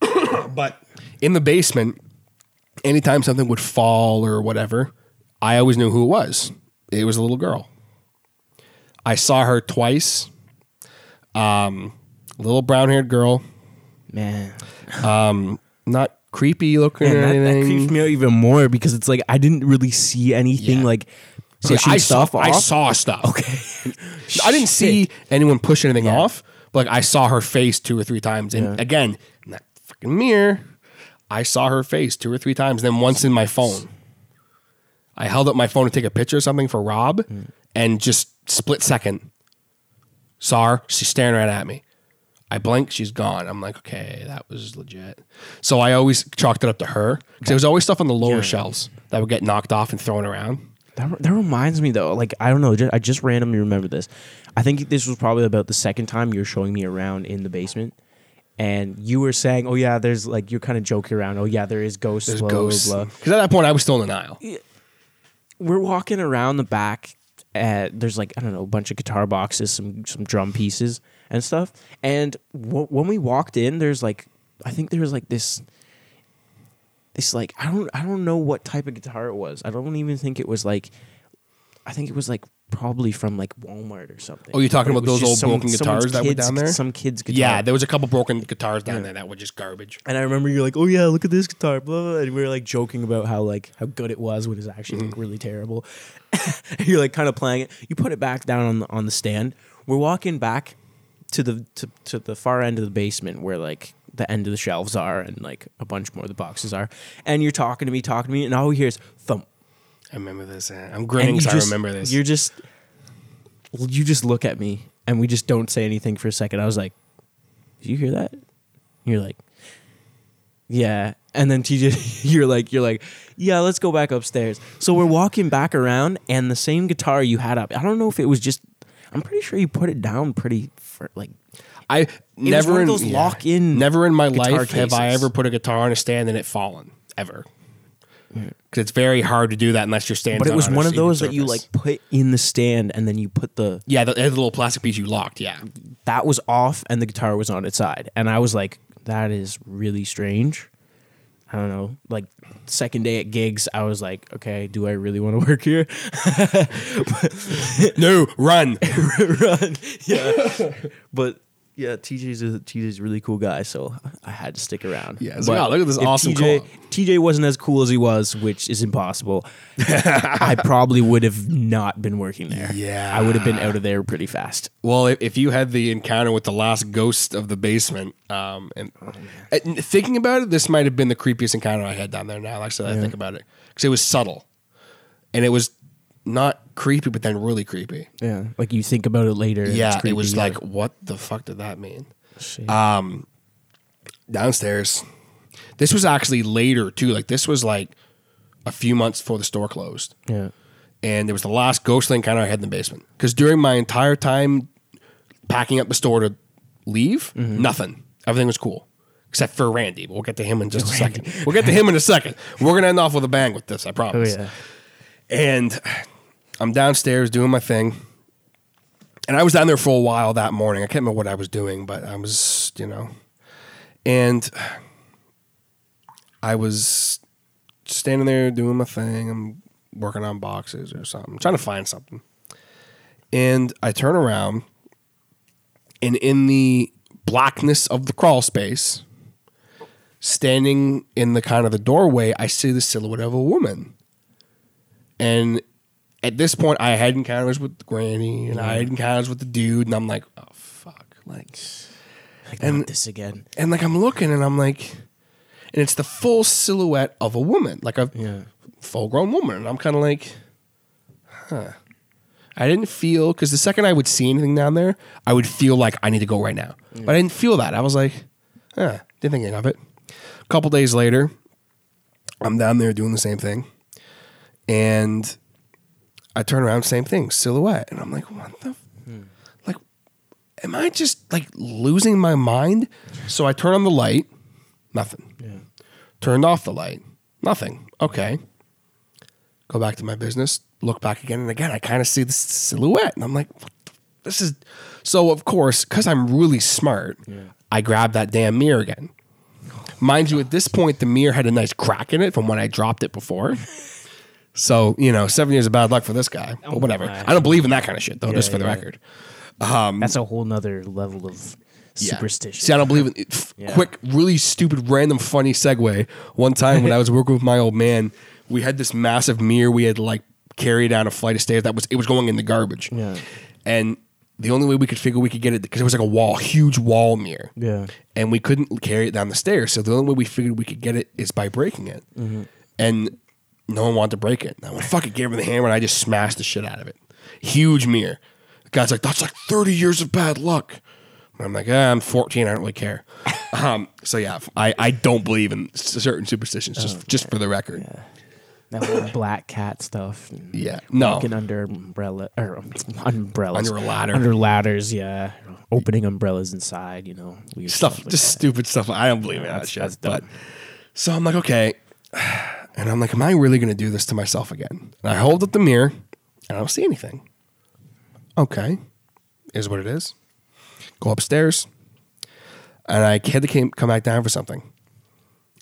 Speaker 1: but in the basement, anytime something would fall or whatever, I always knew who it was. It was a little girl. I saw her twice. Um, little brown haired girl,
Speaker 2: Man, Um,
Speaker 1: not creepy looking
Speaker 2: Man,
Speaker 1: or
Speaker 2: that, that
Speaker 1: anything.
Speaker 2: creeps me out even more because it's like I didn't really see anything
Speaker 1: Yeah.
Speaker 2: like
Speaker 1: See,
Speaker 2: pushing
Speaker 1: I
Speaker 2: stuff
Speaker 1: saw,
Speaker 2: off.
Speaker 1: I saw stuff.
Speaker 2: Okay,
Speaker 1: I didn't see anyone push anything
Speaker 2: Yeah.
Speaker 1: off, but like I saw her face two or three times. And
Speaker 2: Yeah.
Speaker 1: again, in that fucking mirror, I saw her face two or three times. Then once in my phone, I held up my phone to take a picture or something for Rob, mm. and just split second, saw her. She's staring right at me. I blink, she's gone. I'm like, okay, that was legit. So I always chalked it up to her because there was always stuff on the lower shelves that would get knocked off and thrown around.
Speaker 2: That, that reminds me though, like I don't know, just, I just randomly remember this. I think this was probably about the second time you were showing me around in the basement, and you were saying, "Oh yeah, there's like you're kind of joking around. Oh yeah, there is ghosts.
Speaker 1: There's
Speaker 2: blah, blah,
Speaker 1: ghosts.
Speaker 2: blah,
Speaker 1: Because at that point, I was still in denial.
Speaker 2: We're walking around the back. At, there's like I don't know a bunch of guitar boxes, some some drum pieces and stuff. And w- when we walked in, there's like I think there was like this this like I don't I don't know what type of guitar it was. I don't even think it was like I think it was like probably from like Walmart or something.
Speaker 1: Oh, you're talking about those old broken guitars that were
Speaker 2: kid's-
Speaker 1: down there?
Speaker 2: Some kids guitar.
Speaker 1: Yeah, there was a couple broken guitars down there that were just garbage.
Speaker 2: and I remember you're like, "Oh yeah, look at this guitar," blah, blah, blah. and we were like joking about how like how good it was when it's actually like, mm-hmm. really terrible. and you're like kind of playing it. You put it back down on the on the stand. We're walking back to the to, to the far end of the basement where like the end of the shelves are and like a bunch more of the boxes are. And you're talking to me, talking to me, and all we hear is thump.
Speaker 1: I remember this. uh, I'm grinning because I remember this.
Speaker 2: You're just you just look at me and we just don't say anything for a second. I was like, "Did you hear that?" You're like, "Yeah." And then TJ, you're like, "You're like, yeah, let's go back upstairs." So we're walking back around, and the same guitar you had up. I don't know if it was just. I'm pretty sure you put it down pretty for like.
Speaker 1: I never in
Speaker 2: those lock-in
Speaker 1: Never in my life have I ever put a guitar on a stand and it fallen ever. Because it's very hard to do that unless you're standing.
Speaker 2: But it was one of those that you like put in the stand, and then you put the
Speaker 1: Yeah, the, the little plastic piece you locked. Yeah,
Speaker 2: that was off, and the guitar was on its side, and I was like, "That is really strange." I don't know, like second day at gigs, I was like, okay, do I really want to work here?
Speaker 1: No, run.
Speaker 2: Run, yeah. but yeah, TJ's a TJ's a really cool guy, so I had to stick around.
Speaker 1: Yeah, it's
Speaker 2: But
Speaker 1: like, oh, look at this
Speaker 2: if
Speaker 1: awesome
Speaker 2: TJ. TJ wasn't as cool as he was, which is impossible. I probably would have not been working there.
Speaker 1: Yeah.
Speaker 2: I would have been out of there pretty fast.
Speaker 1: Well, if, if you had the encounter with the last ghost of the basement, um, and, and thinking about it, this might have been the creepiest encounter I had down there. Now, I said, I think about it because it was subtle, and it was not creepy, but then really creepy.
Speaker 2: Yeah, like you think about it later.
Speaker 1: Yeah, it was like, what the fuck did that mean?
Speaker 2: shit.
Speaker 1: Downstairs, this was actually later too. Like this was like a few months before the store closed.
Speaker 2: yeah,
Speaker 1: and there was the last ghost ghostly encounter I had in the basement. Because during my entire time packing up the store to leave,
Speaker 2: Mm-hmm.
Speaker 1: nothing. Everything was cool. Except for Randy, but we'll get to him in just a second. We'll get to him in a second. We're gonna end off with a bang with this, I
Speaker 2: oh
Speaker 1: promise.
Speaker 2: yeah,
Speaker 1: And I'm downstairs doing my thing. And I was down there for a while that morning. I can't remember what I was doing, but I was, you know. And I was standing there doing my thing. I'm working on boxes or something, I'm trying to find something. And I turn around, and in the blackness of the crawl space, standing in the kind of the doorway, I see the silhouette of a woman. And at this point, I had encounters with Granny, and I had encounters with the dude, and I'm like, oh fuck, like,
Speaker 2: like
Speaker 1: And-
Speaker 2: not this again.
Speaker 1: and like I'm looking, and I'm like, and it's the full silhouette of a woman, like a
Speaker 2: Yeah,
Speaker 1: full grown woman, and I'm kind of like, huh. I didn't feel because the second I would see anything down there, I would feel like I need to go right now, but I didn't feel that. I was like, huh, didn't think anything of it. A couple days later, I'm down there doing the same thing, and I turn around, same thing, silhouette, and I'm like, what the, f- hmm. like, am I just like losing my mind? So I turn on the light, nothing.
Speaker 2: yeah,
Speaker 1: Turned off the light, nothing. Okay. Go back to my business, look back again and again. I kind of see the silhouette, and I'm like, what the, this is. So of course, because I'm really smart, I grab that damn mirror again. Mind you, at this point, the mirror had a nice crack in it from when I dropped it before. So you know, seven years of bad luck for this guy. But whatever.
Speaker 2: my.
Speaker 1: I don't believe in that kind of shit, though.
Speaker 2: Yeah,
Speaker 1: just for the
Speaker 2: yeah.
Speaker 1: record.
Speaker 2: That's a whole nother level of
Speaker 1: Yeah.
Speaker 2: superstition.
Speaker 1: See, I don't believe in f-
Speaker 2: Yeah.
Speaker 1: quick, really stupid, random, funny segue. One time when I was working with my old man, we had this massive mirror we had to like carry down a flight of stairs that was it was going in the garbage.
Speaker 2: Yeah.
Speaker 1: And the only way we could figure we could get it because it was like a wall, huge wall mirror.
Speaker 2: Yeah.
Speaker 1: And we couldn't carry it down the stairs. So the only way we figured we could get it is by breaking it.
Speaker 2: Mm-hmm.
Speaker 1: And no one wanted to break it. And I went, fuck it, gave him the hammer and I just smashed the shit out of it. Huge mirror. The guy's like, that's like 30 years of bad luck. And I'm like, ah, I'm 14. I don't really care. um, so yeah, I, I don't believe in certain superstitions,
Speaker 2: Oh,
Speaker 1: just just for the record.
Speaker 2: That whole black cat stuff.
Speaker 1: Yeah. No.
Speaker 2: Walking under umbrella or um, umbrellas.
Speaker 1: Under a ladder.
Speaker 2: Under ladders, yeah. Opening umbrellas inside, you know. Weird
Speaker 1: stuff,
Speaker 2: like
Speaker 1: just
Speaker 2: that.
Speaker 1: stupid stuff. I don't believe in that
Speaker 2: that's-
Speaker 1: shit.
Speaker 2: that's
Speaker 1: but so I'm like, okay, and I'm like, am I really going to do this to myself again? And I hold up the mirror, and I don't see anything. Okay, is what it is. Go upstairs, and I had to came, come back down for something.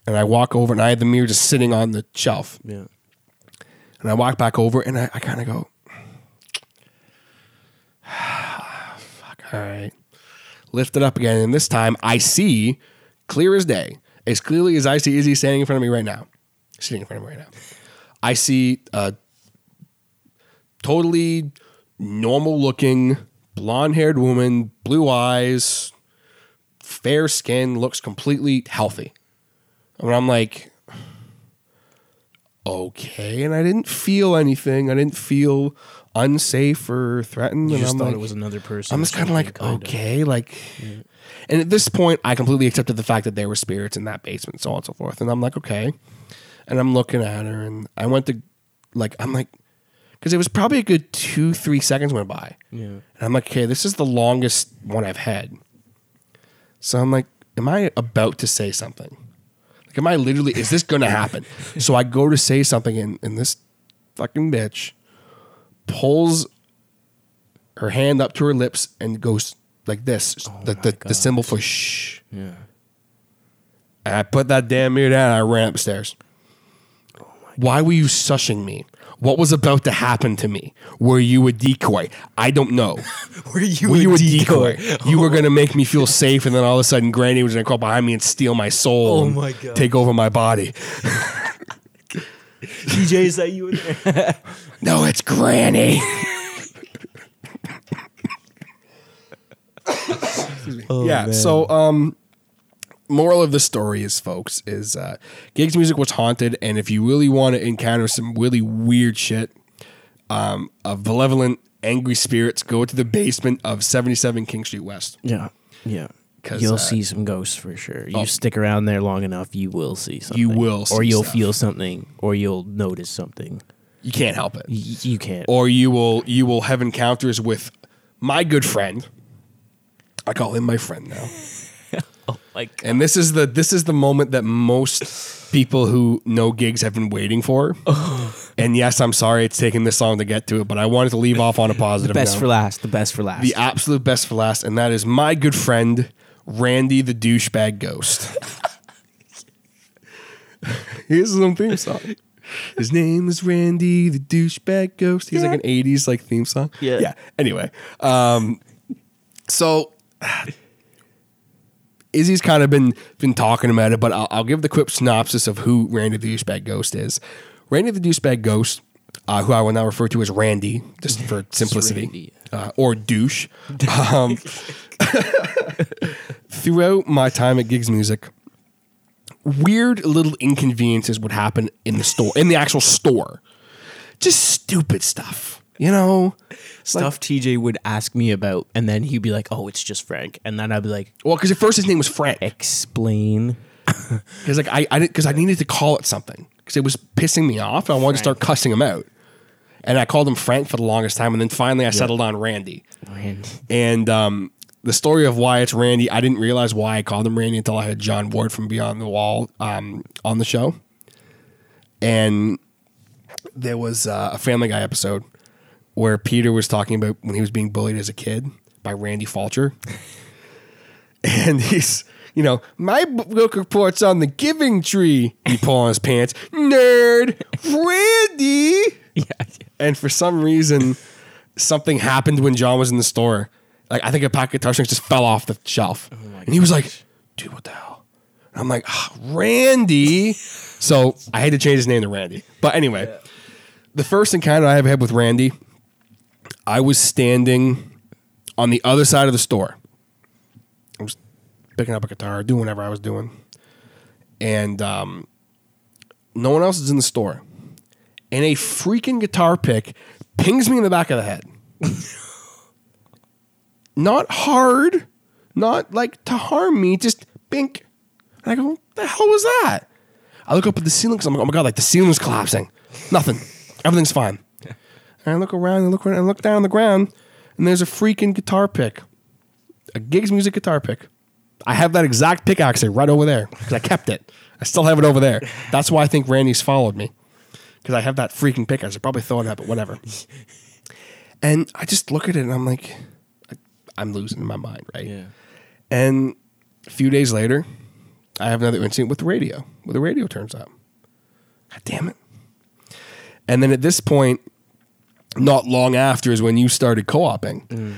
Speaker 1: And I walk over, and I had the mirror just sitting on the shelf.
Speaker 2: Yeah.
Speaker 1: And I walk back over, and I, I kind of go, fuck, all right. Lift it up again, and this time I see clear as day, as clearly as I see Izzi standing in front of me right now, sitting in front of me right now. I see a totally normal looking, blonde haired woman, blue eyes, fair skin, looks completely healthy. And I'm like, okay. And I didn't feel anything. I didn't feel unsafe or threatened.
Speaker 2: You
Speaker 1: and
Speaker 2: just
Speaker 1: I'm
Speaker 2: thought
Speaker 1: like,
Speaker 2: it was another person.
Speaker 1: I'm just kind of like, okay, like. And at this point, I completely accepted the fact that there were spirits in that basement, so on and so forth. And I'm like, okay. And I'm looking at her, and I went to, like, I'm like, because it was probably a good two, three seconds went by.
Speaker 2: Yeah.
Speaker 1: And I'm like, okay, this is the longest one I've had. So I'm like, am I about to say something? Like, am I literally, is this going to happen? so I go to say something, and, and this fucking bitch pulls her hand up to her lips and goes like this, oh the, the, the symbol for shh.
Speaker 2: Yeah.
Speaker 1: And I put that damn mirror down and I ran upstairs. Why were you sushing me? What was about to happen to me? Were you a decoy? I don't know.
Speaker 2: Were you,
Speaker 1: Were you a decoy? You were gonna make me feel safe, and then all of a sudden, Granny was gonna crawl behind me and steal my soul.
Speaker 2: Oh my God.
Speaker 1: Take over my body.
Speaker 2: TJ, is that you in there?
Speaker 1: No, it's Granny.
Speaker 2: Oh,
Speaker 1: yeah.
Speaker 2: man.
Speaker 1: So, um, moral of the story is, folks, is uh, gigs music was haunted, and if you really want to encounter some really weird shit um, of malevolent, angry spirits, go to the basement of seventy seven King Street West.
Speaker 2: yeah, yeah. You'll
Speaker 1: uh,
Speaker 2: see some ghosts for sure. You
Speaker 1: oh.
Speaker 2: stick around there long enough, you will see something.
Speaker 1: You will
Speaker 2: or you'll
Speaker 1: stuff.
Speaker 2: feel something, or you'll notice something.
Speaker 1: You can't help it.
Speaker 2: Y- you can't.
Speaker 1: or you will you will have encounters with my good friend. I call him my friend now.
Speaker 2: like
Speaker 1: And this is the this is the moment that most people who know gigs have been waiting for. and yes, I'm sorry it's taken this long to get to it, but I wanted to leave off on a positive note.
Speaker 2: best
Speaker 1: note.
Speaker 2: for last. The best for last.
Speaker 1: the absolute best for last, and that is my good friend Randy the douchebag ghost. Here's some theme song. His name is Randy the douchebag ghost. He's like an '80s like theme song.
Speaker 2: Yeah.
Speaker 1: Yeah. Anyway, um, so Izzi's kind of been been talking about it, but I'll, I'll give the quick synopsis of who Randy the douchebag ghost is. Randy the douchebag ghost, uh, who I will now refer to as Randy, just for simplicity, uh, or douche. Um, throughout my time at Gigs Music, weird little inconveniences would happen in the store, in the actual store. Just stupid stuff, you know.
Speaker 2: stuff TJ would ask me about, and then he'd be like, "Oh, it's just Frank," and then I'd be like,
Speaker 1: Well, because at first his name was Frank.
Speaker 2: "Explain."
Speaker 1: Because like I, I because I needed to call it something because it was pissing me off. And I wanted to start cussing him out, and I called him Frank for the longest time, and then finally I settled on Randy.
Speaker 2: Randy.
Speaker 1: And um, the story of why it's Randy, I didn't realize why I called him Randy until I had John Ward from Beyond the Wall um, on the show, and there was uh, a Family Guy episode where Peter was talking about when he was being bullied as a kid by Randy Falcher. and he's, you know, my book reports on the giving tree. He pull on his pants. Nerd, Randy.
Speaker 2: Yeah,
Speaker 1: And for some reason, something happened when John was in the store. Like I think a pack of guitar strings just fell off the shelf, and he was like, "Dude, what the hell?" And I'm like, ah, "Randy." so I had to change his name to Randy. But anyway, the first encounter I ever had with Randy, I was standing on the other side of the store. I was picking up a guitar, doing whatever I was doing, and um, no one else is in the store and a freaking guitar pick pings me in the back of the head. not hard, not like to harm me, just bink. And I go, what the hell was that? I look up at the ceiling because I'm like, oh my god, like the ceiling's collapsing. Nothing. Everything's fine. And I look around and look around and look down on the ground, and there's a freaking guitar pick. A Gigs Music guitar pick. I have that exact pick actually right over there because I kept it. I still have it over there. That's why I think Randy's followed me because I have that freaking pick. I probably throw it out, but whatever. and I just look at it and I'm like, I- I'm losing my mind, right?
Speaker 2: yeah.
Speaker 1: And a few days later, I have another incident with the radio, where the radio turns up. God damn it. And then at this point, not long after is when you started co oping.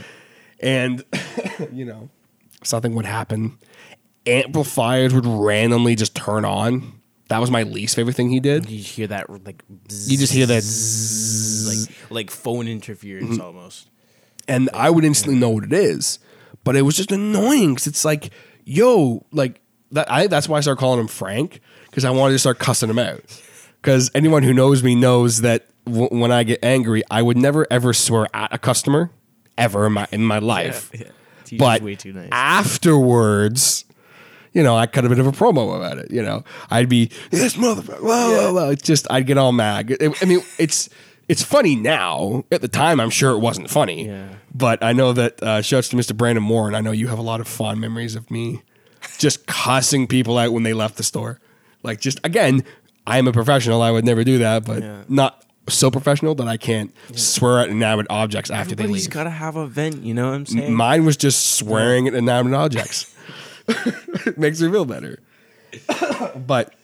Speaker 1: And, you know, something would happen. Amplifiers would randomly just turn on. That was my least favorite thing he did.
Speaker 2: You hear that like
Speaker 1: You just hear that
Speaker 2: like like phone interference
Speaker 1: Mm-hmm.
Speaker 2: almost.
Speaker 1: and I would instantly know what it is. But it was just annoying because it's like, yo, like that. I that's why I started calling him Frank because I wanted to start cussing him out. Because anyone who knows me knows that w- when I get angry, I would never ever swear at a customer ever in my in my life.
Speaker 2: Yeah. TJ's
Speaker 1: But
Speaker 2: way too nice.
Speaker 1: afterwards, you know, I cut a bit of a promo about it. You know, I'd be this motherfucker. Blah, blah, blah. It's Just I'd get all mad. I mean, it's it's funny now. At the time, I'm sure it wasn't funny.
Speaker 2: Yeah.
Speaker 1: But I know that uh, shouts to Mr. Brandon Moore, and I know you have a lot of fond memories of me just cussing people out when they left the store. Like, just again, I am a professional. I would never do that, but
Speaker 2: Yeah.
Speaker 1: not so professional that I can't swear at inanimate objects after they
Speaker 2: Everybody's
Speaker 1: leave.
Speaker 2: got to have a vent. You know what I'm saying?
Speaker 1: Mine was just swearing at inanimate objects. it makes me feel better. but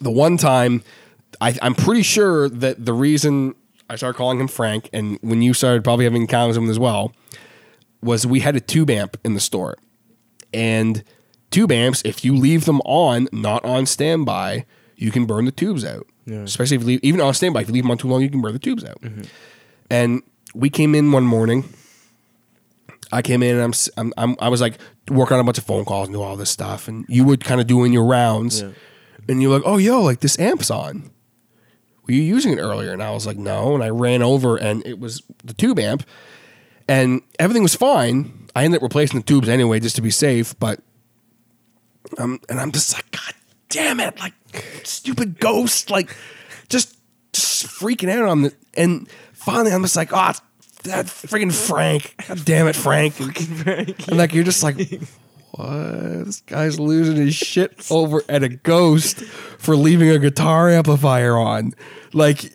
Speaker 1: the one time, I, I'm pretty sure that the reason I started calling him Frank, and when you started probably having encounters with him as well, was we had a tube amp in the store, and tube amps, if you leave them on, not on standby, you can burn the tubes out. Especially if you leave, even on standby, if you leave them on too long, you can burn the tubes out. And we came in one morning. I came in and I'm, I'm, I'm I was like working on a bunch of phone calls and do all this stuff, and you would kind of doing your rounds,
Speaker 2: Yeah.
Speaker 1: and you're like, oh yo, like this amp's on. Were you using it earlier? And I was like, no. And I ran over and it was the tube amp, and everything was fine. I ended up replacing the tubes anyway just to be safe, but um, and I'm just like, God damn it, like stupid ghost, like just just freaking out on the and finally I'm just like, oh that freaking Frank. God damn it, Frank. Frank. And like you're just like what? This guy's losing his shit over at a ghost for leaving a guitar amplifier on. Like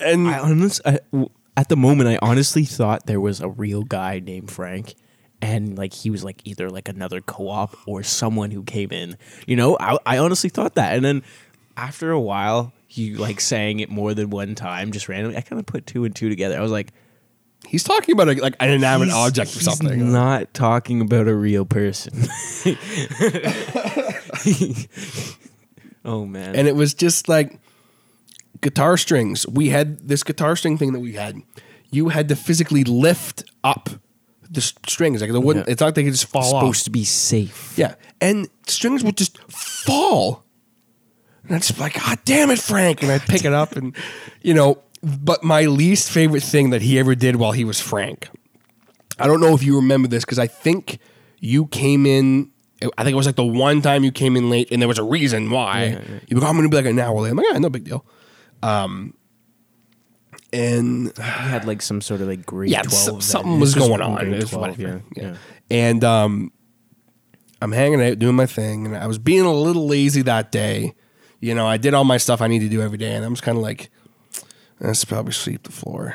Speaker 1: and
Speaker 2: I honest, I, w- at the moment, I honestly thought there was a real guy named Frank, and like he was like either like another co-op or someone who came in. You know, I, I honestly thought that, and then after a while, he like saying it more than one time, just randomly. I kind of put two and two together. I was like,
Speaker 1: he's talking about a, like an inanimate
Speaker 2: he's-
Speaker 1: object or
Speaker 2: he's
Speaker 1: something.
Speaker 2: Not talking about a real person. oh man,
Speaker 1: and it was just like guitar strings. We had this guitar string thing that we had. You had to physically lift up the strings. Like it wouldn't.
Speaker 2: Yeah.
Speaker 1: It's not like they could just fall
Speaker 2: supposed
Speaker 1: off.
Speaker 2: to be safe.
Speaker 1: Yeah, and strings would just fall. And I'd just be like, God damn it, Frank! And I'd pick it up, and you know. But my least favorite thing that he ever did while he was Frank. I don't know if you remember this because I think you came in. I think it was like the one time you came in late, and there was a reason why. You were like, I'm going to be like an hour late. I'm like, yeah, no big deal. Um, and
Speaker 2: We had like some sort of like grade
Speaker 1: yeah,
Speaker 2: 12
Speaker 1: so- something was going on.
Speaker 2: grade 12,
Speaker 1: whatever.
Speaker 2: yeah, yeah.
Speaker 1: And um, I'm hanging out doing my thing, and I was being a little lazy that day. You know, I did all my stuff I need to do every day, and I'm just kind of like, let's probably sweep the floor.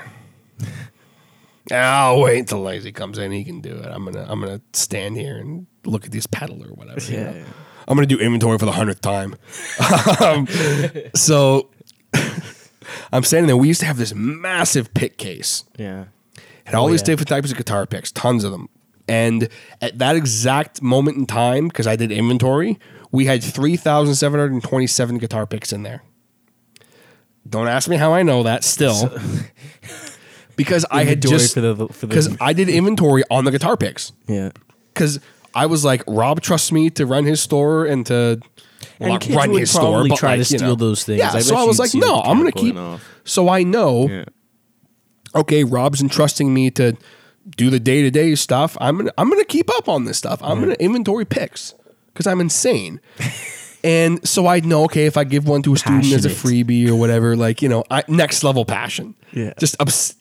Speaker 1: I'll wait until lazy comes in. He can do it. I'm gonna I'm gonna stand here and look at this pedal or whatever. you
Speaker 2: Yeah,
Speaker 1: know?
Speaker 2: yeah.
Speaker 1: I'm gonna do inventory for the hundredth time. um, so I'm standing there. We used to have this massive pick case
Speaker 2: Yeah.
Speaker 1: had all
Speaker 2: Oh,
Speaker 1: these
Speaker 2: yeah.
Speaker 1: different types of guitar picks, tons of them. And at that exact moment in time, because I did inventory, we had 3,727 guitar picks in there. Don't ask me how I know that still. because I had just
Speaker 2: for the for the
Speaker 1: because I did inventory on the guitar picks.
Speaker 2: yeah.
Speaker 1: Because I was like, Rob trusts me to run his store and to
Speaker 2: And
Speaker 1: not
Speaker 2: kids
Speaker 1: run
Speaker 2: would
Speaker 1: his store,
Speaker 2: probably
Speaker 1: but
Speaker 2: try
Speaker 1: like,
Speaker 2: to
Speaker 1: you
Speaker 2: steal
Speaker 1: know.
Speaker 2: those things.
Speaker 1: Yeah,
Speaker 2: I
Speaker 1: so
Speaker 2: bet
Speaker 1: I was
Speaker 2: you'd
Speaker 1: like,
Speaker 2: see
Speaker 1: no,
Speaker 2: the
Speaker 1: I'm gonna keep.
Speaker 2: going off.
Speaker 1: So I know
Speaker 2: Yeah.
Speaker 1: okay, Rob's entrusting me to do the day to day stuff. I'm gonna I'm gonna keep up on this stuff. I'm gonna inventory picks because I'm insane. and so I know okay if I give one to a student as a freebie or whatever, like you know, I, next level passion.
Speaker 2: Yeah.
Speaker 1: just obs-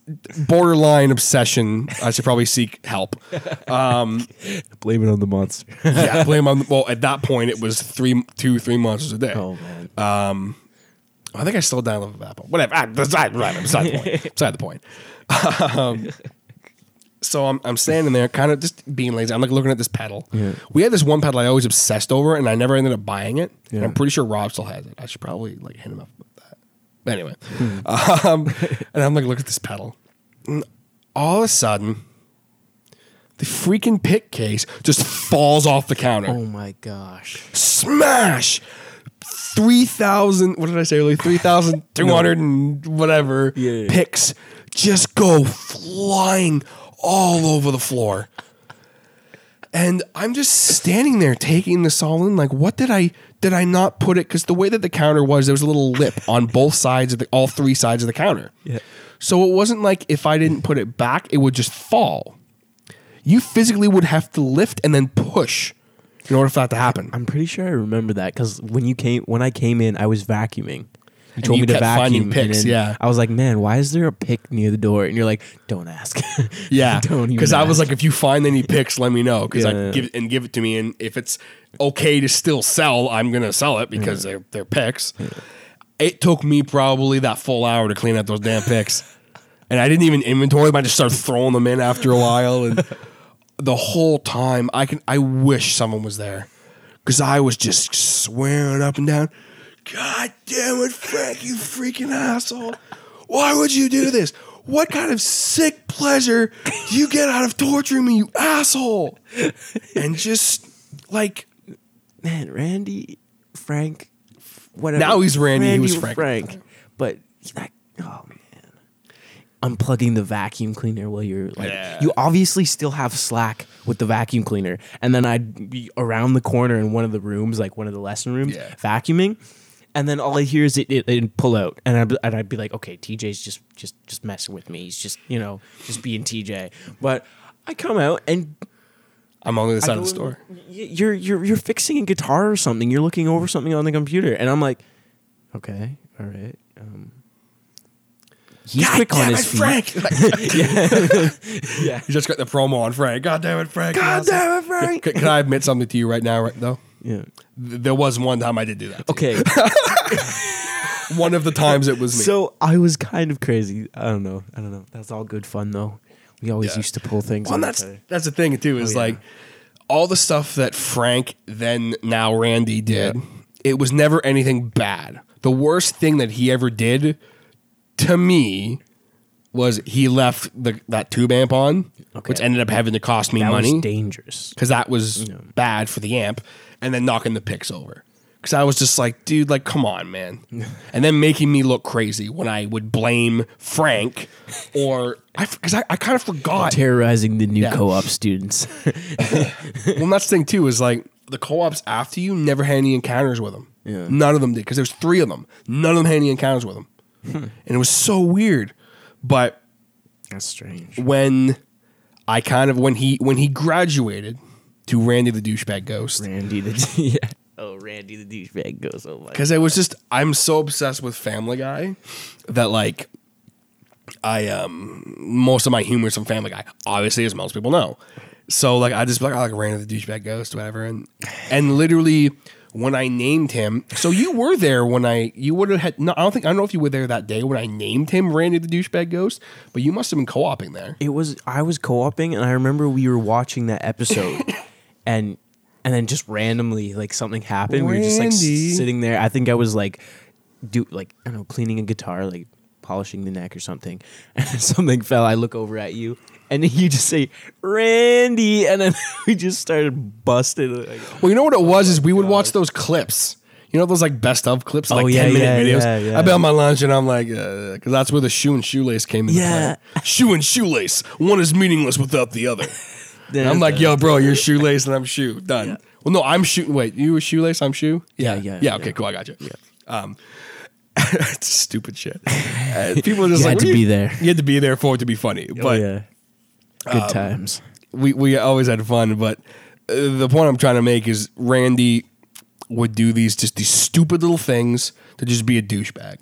Speaker 1: borderline obsession. I should probably seek help.
Speaker 2: Blame it on the monster.
Speaker 1: Yeah, blame on. Well, at that point, it was three, two, three months a day.
Speaker 2: oh man.
Speaker 1: I think I still downloaded that, but whatever. Ah, Beside, right, beside the point. Beside the point. Um, so I'm, I'm standing there, kind of just being lazy. I'm like looking at this pedal.
Speaker 2: Yeah.
Speaker 1: We had this one pedal I always obsessed over, and I never ended up buying it. And I'm pretty sure Rob still has it. I should probably like hit him up with that. But anyway,
Speaker 2: Hmm.
Speaker 1: um, and I'm like, look at this pedal. And all of a sudden, the freaking pick case just falls off the counter
Speaker 2: Oh my gosh.
Speaker 1: smash. Three thousand. What did I say earlier? Three thousand two hundred and whatever
Speaker 2: Yeah, yeah.
Speaker 1: picks just go flying all over the floor, and I'm just standing there taking this all in. Like, what did I did I not put it? Because the way that the counter was, there was a little lip on both sides of the all three sides of the counter.
Speaker 2: Yeah.
Speaker 1: So it wasn't like if I didn't put it back, it would just fall. You physically would have to lift and then push in order for that to happen.
Speaker 2: I'm pretty sure I remember that because when you came, when I came in, I was vacuuming. You told me to vacuum,
Speaker 1: picks, yeah.
Speaker 2: I was like, "Man, why is there a pick near the door?" And you're like, "Don't ask."
Speaker 1: Yeah,
Speaker 2: don't
Speaker 1: because I was like, if you find any picks, let me know because
Speaker 2: Yeah.
Speaker 1: I give and give it to me, and if it's okay to still sell, I'm gonna sell it because they're they're picks. It took me probably that full hour to clean out those damn picks, and I didn't even inventory them. I just started throwing them in after a while, and the whole time I can I wish someone was there because I was just swearing up and down. God damn it, Frank, you freaking asshole! Why would you do this? What kind of sick pleasure do you get out of torturing me, you asshole? And just like
Speaker 2: man, Randy, Frank, whatever.
Speaker 1: Now he's Randy, he was
Speaker 2: or
Speaker 1: Frank.
Speaker 2: But that, oh man, unplugging the vacuum cleaner while you're like,
Speaker 1: Yeah.
Speaker 2: you obviously still have slack with the vacuum cleaner, and then I'd be around the corner in one of the rooms, like one of the lesson rooms,
Speaker 1: Yeah.
Speaker 2: vacuuming. And then all I hear is it, it, it pull out, and I'd, and I'd be like, "Okay, TJ's just just just messing with me. He's just you know just being TJ." But I come out and
Speaker 1: I'm on the other side of the store.
Speaker 2: "Y- You're you're you're fixing a guitar or something. You're looking over something on the computer, and I'm like, okay, all right. Um, he's
Speaker 1: God
Speaker 2: quick on his
Speaker 1: it,
Speaker 2: feet.
Speaker 1: Frank!
Speaker 2: Yeah,
Speaker 1: You just got the promo on Frank. God damn it, Frank!
Speaker 2: God damn it. Frank.
Speaker 1: Can, can I admit something to you right now? Right though,
Speaker 2: yeah.
Speaker 1: There was one time I did do that.
Speaker 2: Okay,
Speaker 1: one of the times it was me.
Speaker 2: so I was kind of crazy. I don't know. I don't know. That's all good fun though. We always
Speaker 1: Yeah.
Speaker 2: used to pull things.
Speaker 1: Well, that's that's the thing too. Is
Speaker 2: Oh, yeah.
Speaker 1: like all the stuff that Frank then now Randy did. It was never anything bad. The worst thing that he ever did to me was he left the that tube amp on, which ended up having to cost me
Speaker 2: that
Speaker 1: money.
Speaker 2: was dangerous.
Speaker 1: because that was bad for the amp, and then knocking the picks over. Because I was just like, dude, like, come on, man. and then making me look crazy when I would blame Frank or I because I, I kind of forgot.
Speaker 2: Terrorizing the new
Speaker 1: Yeah.
Speaker 2: co-op students.
Speaker 1: well, that's the thing too is like the co-ops after you never had any encounters with them.
Speaker 2: Yeah.
Speaker 1: None of them did because there's three of them. None of them had any encounters with them, hmm. and it was so weird. But
Speaker 2: that's strange.
Speaker 1: when I kind of when he when he graduated to Randy the douchebag ghost,
Speaker 2: Randy the yeah. Oh, Randy the douchebag ghost. Oh my.
Speaker 1: because I was just I'm so obsessed with Family Guy that like I um most of my humor is from Family Guy, obviously as most people know. So like I just like I like Randy the douchebag ghost, whatever, and and literally when I named him, so you were there when I you would have had no I don't think I don't know if you were there that day when I named him Randy the douchebag ghost, but you must have been co-oping there.
Speaker 2: it was I was co-oping and I remember we were watching that episode and and then just randomly like something happened. We were just like s-
Speaker 1: Randy.
Speaker 2: sitting there. I think I was like do like I don't know, cleaning a guitar, like polishing the neck or something. And something fell. I look over at you and then you just say Randy and then we just started busting like,
Speaker 1: Well, you know what it was is we would oh watch those clips. You know those like best of clips, like
Speaker 2: Oh, yeah,
Speaker 1: ten minute
Speaker 2: yeah,
Speaker 1: videos.
Speaker 2: yeah, yeah.
Speaker 1: I'd be on my lunch and I'm like, uh, because that's where the shoe and shoelace came into
Speaker 2: Yeah.
Speaker 1: play. Shoe and shoelace, one is meaningless without the other. And I'm like, yo, bro, you're shoelace and I'm shoe. Done. Well, no, I'm shoe. Wait, you were shoelace, I'm shoe.
Speaker 2: Yeah,
Speaker 1: yeah,
Speaker 2: yeah,
Speaker 1: yeah. Okay,
Speaker 2: yeah.
Speaker 1: cool, I got you. Yeah. Um, it's stupid shit. Uh, people are just
Speaker 2: You
Speaker 1: like,
Speaker 2: had to
Speaker 1: "What do
Speaker 2: be there.
Speaker 1: You had to be there for it to be funny,
Speaker 2: oh,
Speaker 1: but
Speaker 2: yeah. Good times.
Speaker 1: we we always had fun, but uh, the point I'm trying to make is Randy would do these just these stupid little things to just be a douchebag.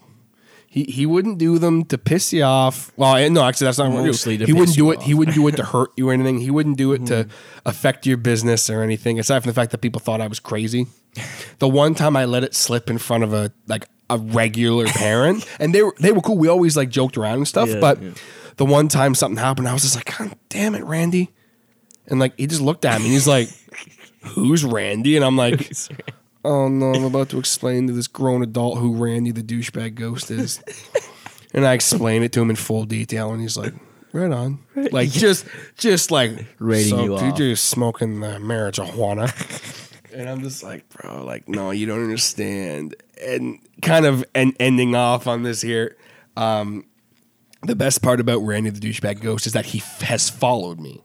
Speaker 1: He he wouldn't do them to piss you off. Well, no, actually, that's not what
Speaker 2: Mostly
Speaker 1: he
Speaker 2: to
Speaker 1: do. He wouldn't
Speaker 2: piss
Speaker 1: do
Speaker 2: you
Speaker 1: it. He
Speaker 2: off.
Speaker 1: wouldn't do it to hurt you or anything. He wouldn't do it to mm-hmm. affect your business or anything. Aside from the fact that people thought I was crazy. The one time I let it slip in front of a like a regular parent, and they were they were cool. We always like joked around and stuff.
Speaker 2: Yeah,
Speaker 1: but
Speaker 2: yeah.
Speaker 1: the one time something happened, I was just like, God damn it, Randy. And like he just looked at me and he's like, Who's Randy? And I'm like, Oh no, I'm about to explain to this grown adult who Randy the douchebag ghost is. and I explain it to him in full detail and he's like, Right on. Like just just like
Speaker 2: Rating
Speaker 1: so
Speaker 2: you off.
Speaker 1: TJ is smoking the marijuana. and I'm just like, bro, like, no, you don't understand. And kind of and ending off on this here. Um, the best part about Randy the douchebag ghost is that he f- has followed me.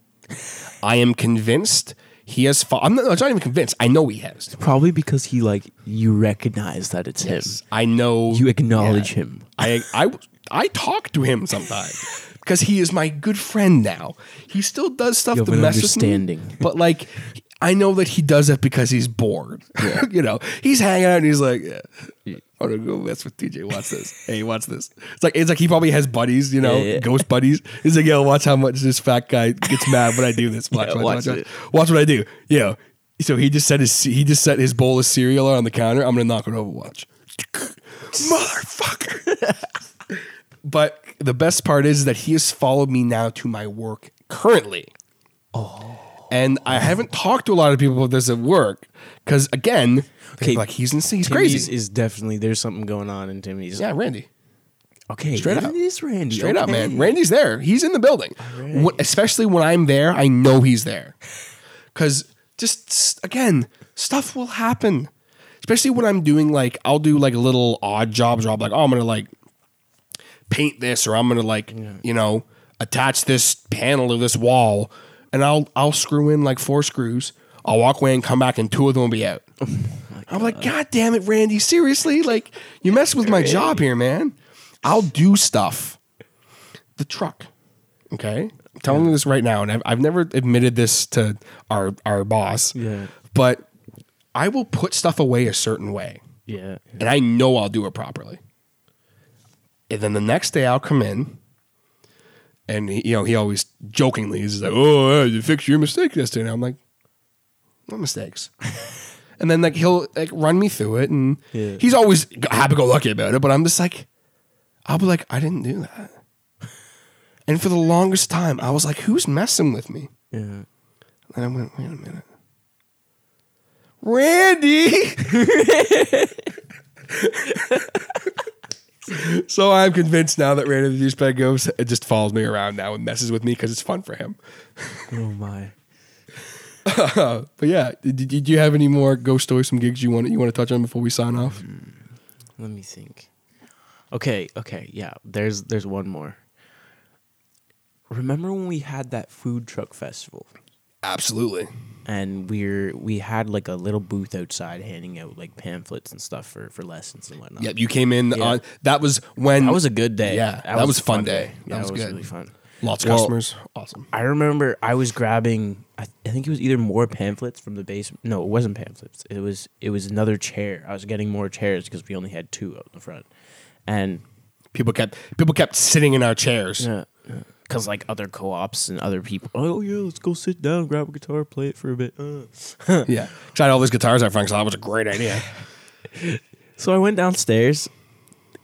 Speaker 1: I am convinced he has. Fo- I'm not, I'm not even convinced. I know he has.
Speaker 2: Probably because he like you recognize that it's him.
Speaker 1: I know
Speaker 2: You acknowledge
Speaker 1: yeah.
Speaker 2: him.
Speaker 1: I I I talk to him sometimes because he is my good friend now. He still does stuff
Speaker 2: You have
Speaker 1: to
Speaker 2: an
Speaker 1: mess with me,
Speaker 2: understanding.
Speaker 1: but like I know that he does it because he's bored. you know, he's hanging out and he's like, yeah, I'm gonna go mess with TJ. Watch this. Hey, watch this. It's like it's like he probably has buddies. You know,
Speaker 2: Yeah, yeah.
Speaker 1: ghost buddies. He's like, yo, watch how much this fat guy gets mad when I do this. Watch,
Speaker 2: Yeah,
Speaker 1: watch,
Speaker 2: watch
Speaker 1: watch, watch, what I do. Yeah. So he just set his he just set his bowl of cereal on the counter. I'm gonna knock it over. Watch, motherfucker. but the best part is that he has followed me now to my work currently. Oh. And I haven't talked to a lot of people about this at work because again,
Speaker 2: Okay,
Speaker 1: like he's in, he's
Speaker 2: Timmy's
Speaker 1: crazy.
Speaker 2: is definitely there's something going on in Timmy's.
Speaker 1: yeah, Randy.
Speaker 2: Okay.
Speaker 1: Straight up.
Speaker 2: is Randy.
Speaker 1: Straight up, man. Randy's there. He's in the building. When- especially when I'm there, I know he's there. Because just again, stuff will happen. Especially when I'm doing like I'll do like a little odd job job like, oh, I'm gonna like paint this or I'm gonna like you know attach this panel to this wall, and I'll I'll screw in like four screws. I'll walk away and come back, and two of them will be out. I'm like, God damn it, Randy! Seriously, like you mess with my job here, man. I'll do stuff. The truck, okay. I'm telling you this right now, and I've, I've never admitted this to our our boss.
Speaker 2: Yeah.
Speaker 1: but I will put stuff away a certain way,
Speaker 2: Yeah.
Speaker 1: and I know I'll do it properly. And then the next day, I'll come in, and he, you know he always jokingly is like, "Oh, uh, you fixed your mistake yesterday." And I'm like, "What mistakes?" and then like he'll like run me through it, and
Speaker 2: Yeah.
Speaker 1: he's always happy go lucky about it. But I'm just like, I'll be like, I didn't do that. And for the longest time, I was like, "Who's messing with me?"
Speaker 2: Yeah.
Speaker 1: And I went, wait a minute. Randy! so I'm convinced now that Randy the douchebag goes, it just follows me around now and messes with me because it's fun for him.
Speaker 2: Oh my.
Speaker 1: But yeah, did, did you have any more ghost stories, some gigs you want you want to touch on before we sign off? Hmm.
Speaker 2: Let me think. Okay, okay, yeah. There's there's one more. Remember when we had that food truck festival
Speaker 1: Absolutely.
Speaker 2: And we're we had like a little booth outside handing out like pamphlets and stuff for for lessons and whatnot.
Speaker 1: Yep, you came in
Speaker 2: Yeah.
Speaker 1: on that was when
Speaker 2: That was a good day.
Speaker 1: Yeah, that was a fun day. That
Speaker 2: Yeah,
Speaker 1: was
Speaker 2: was
Speaker 1: good.
Speaker 2: really fun.
Speaker 1: lots of
Speaker 2: Well,
Speaker 1: customers. Awesome.
Speaker 2: I remember I was grabbing. I, I think it was either more pamphlets from the basement. No, it wasn't pamphlets. It was it was another chair. I was getting more chairs because we only had two out in the front, and
Speaker 1: People kept people kept sitting in our chairs.
Speaker 2: yeah, because like other co-ops and other people. Oh yeah, let's go sit down, grab a guitar, play it for a bit. Uh.
Speaker 1: Yeah. Tried all these guitars out front, so that was a great idea.
Speaker 2: So I went downstairs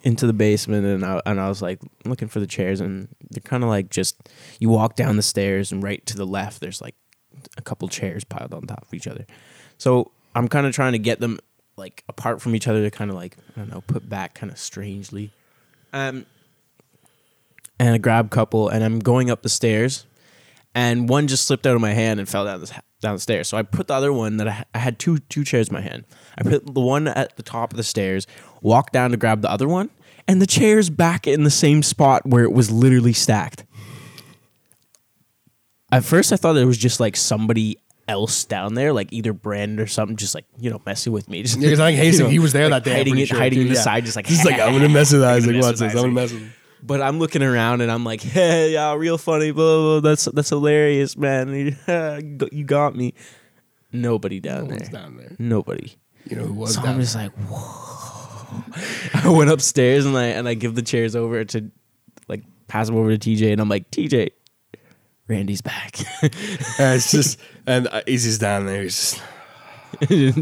Speaker 2: into the basement and I, and I was like looking for the chairs and they're kind of like just you walk down the stairs and right to the left there's like a couple chairs piled on top of each other. So I'm kind of trying to get them like apart from each other to kind of like I don't know put back kind of strangely. Um and I grab couple and I'm going up the stairs and one just slipped out of my hand and fell down the down the stairs. So I put the other one that I, I had two two chairs in my hand. I put the one at the top of the stairs, walked down to grab the other one, and the chair's back in the same spot where it was literally stacked. At first, I thought it was just like somebody else down there, like either Brandon or something, just like you know messing with me. Just,
Speaker 1: Yeah, because I think
Speaker 2: you know,
Speaker 1: he was there
Speaker 2: like
Speaker 1: that day.
Speaker 2: Hiding it,
Speaker 1: sure,
Speaker 2: hiding
Speaker 1: too,
Speaker 2: in the
Speaker 1: yeah.
Speaker 2: side, just like
Speaker 1: He's like, I'm gonna mess with Isaac. Watch this. I'm gonna mess with him.
Speaker 2: But I'm looking around and I'm like, hey, yeah, real funny, blah, blah, blah. That's that's hilarious, man. you got me. Nobody down
Speaker 1: No
Speaker 2: there.
Speaker 1: down there.
Speaker 2: Nobody.
Speaker 1: You know who was
Speaker 2: So I'm just like, whoa. I went upstairs and I and I give the chairs over to like pass them over to TJ and I'm like, TJ, Randy's back.
Speaker 1: And it's just, and uh, Easy's down there. He's just,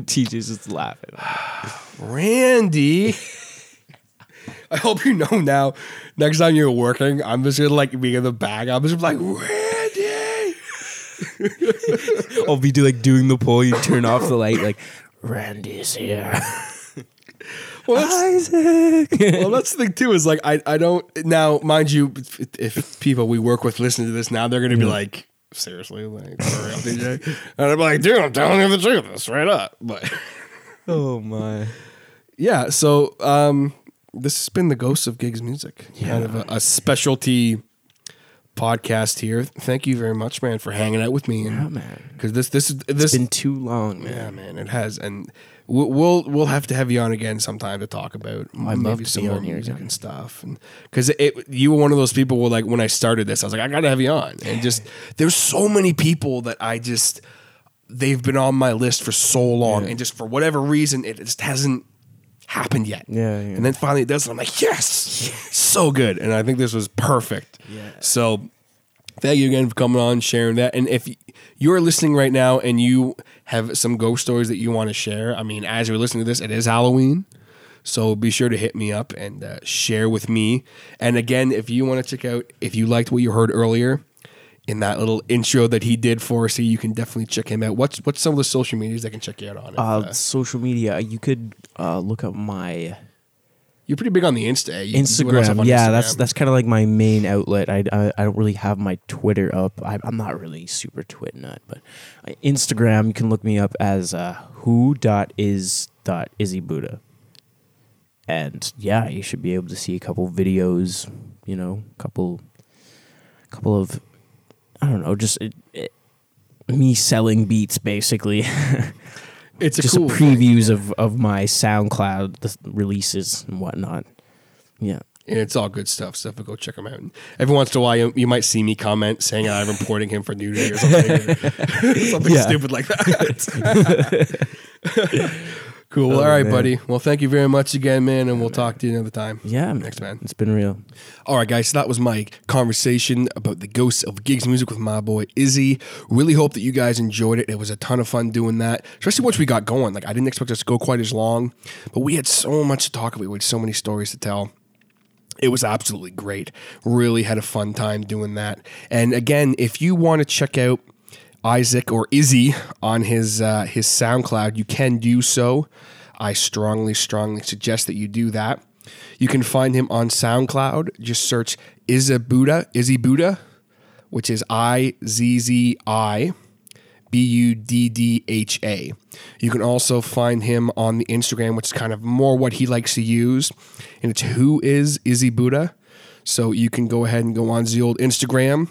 Speaker 2: TJ's just laughing.
Speaker 1: Randy. I hope you know now. Next time you're working, I'm just gonna like be in the back. I'm just like Randy.
Speaker 2: I'll be do, like doing the pull. You turn off the light, like Randy's here.
Speaker 1: Well, that's,
Speaker 2: Isaac.
Speaker 1: well, that's the thing too. Is like I, I don't now, mind you, if, if people we work with listen to this now, they're gonna be like, seriously, like, for real, TJ? and I'm like, dude, I'm telling you the truth, straight up. But
Speaker 2: oh my.
Speaker 1: yeah, so um, this has been the Ghosts of Gigs Music, kind of a, a specialty podcast here. Thank you very much, man, for hanging out with me.
Speaker 2: Yeah, man.
Speaker 1: because this, this is
Speaker 2: It's
Speaker 1: this,
Speaker 2: been too long, man.
Speaker 1: yeah, man, it has, and we'll we'll, we'll have to have you on again sometime to talk about
Speaker 2: I'd
Speaker 1: maybe
Speaker 2: love
Speaker 1: some more music
Speaker 2: again.
Speaker 1: and stuff. And because it, you were one of those people where like when I started this, I was like, I gotta have you on, and just there's so many people that I just they've been on my list for so long, and just for whatever reason, it just hasn't happened yet.
Speaker 2: Yeah, yeah.
Speaker 1: And then finally it does, and I'm like, yes, so good. And I think this was perfect.
Speaker 2: Yeah.
Speaker 1: So thank you again for coming on, sharing that. And if you're listening right now and you have some ghost stories that you want to share, I mean, as you're listening to this, it is Halloween. So be sure to hit me up and uh, share with me. And again, if you want to check out, if you liked what you heard earlier, in that little intro that he did for us. So you can definitely check him out. What's what's some of the social medias they can check you out on? If,
Speaker 2: Uh,
Speaker 1: uh,
Speaker 2: social media. You could uh, look up my
Speaker 1: you're pretty big on the Insta. You
Speaker 2: Instagram.
Speaker 1: on
Speaker 2: Yeah, that's
Speaker 1: Instagram.
Speaker 2: that's kind of like my main outlet. I, I I don't really have my Twitter up. I, I'm not really super twit nut, but uh, Instagram. You can look me up as uh, who dot is dot Izzi Buddha. And yeah, you should be able to see a couple videos. You know, a couple couple of I don't know, just it, it, me selling beats basically.
Speaker 1: it's a
Speaker 2: just
Speaker 1: cool
Speaker 2: previews of of my SoundCloud releases and whatnot. Yeah.
Speaker 1: and it's all good stuff. So go check him out. And every once in a while, you, you might see me comment saying I'm reporting him for nudity or something, or something stupid like that. cool. Well, all right,
Speaker 2: man.
Speaker 1: buddy. Well, thank you very much again, man, and we'll talk to you another time.
Speaker 2: Yeah, man.
Speaker 1: Thanks, man.
Speaker 2: It's been real.
Speaker 1: All right, guys. So that was my conversation about the ghosts of gigs music with my boy Izzi. Really hope that you guys enjoyed it. It was a ton of fun doing that, especially once we got going. Like I didn't expect us to go quite as long, but we had so much to talk about. We had so many stories to tell. It was absolutely great. Really had a fun time doing that. And again, if you want to check out Isaac or Izzi on his uh, his SoundCloud, you can do so. I strongly, strongly suggest that you do that. You can find him on SoundCloud. Just search Izzi Buddha, Izzi Buddha, which is I Z Z I B U D D H A. You can also find him on the Instagram, which is kind of more what he likes to use, and it's who is Izzi Buddha. So you can go ahead and go on the old Instagram,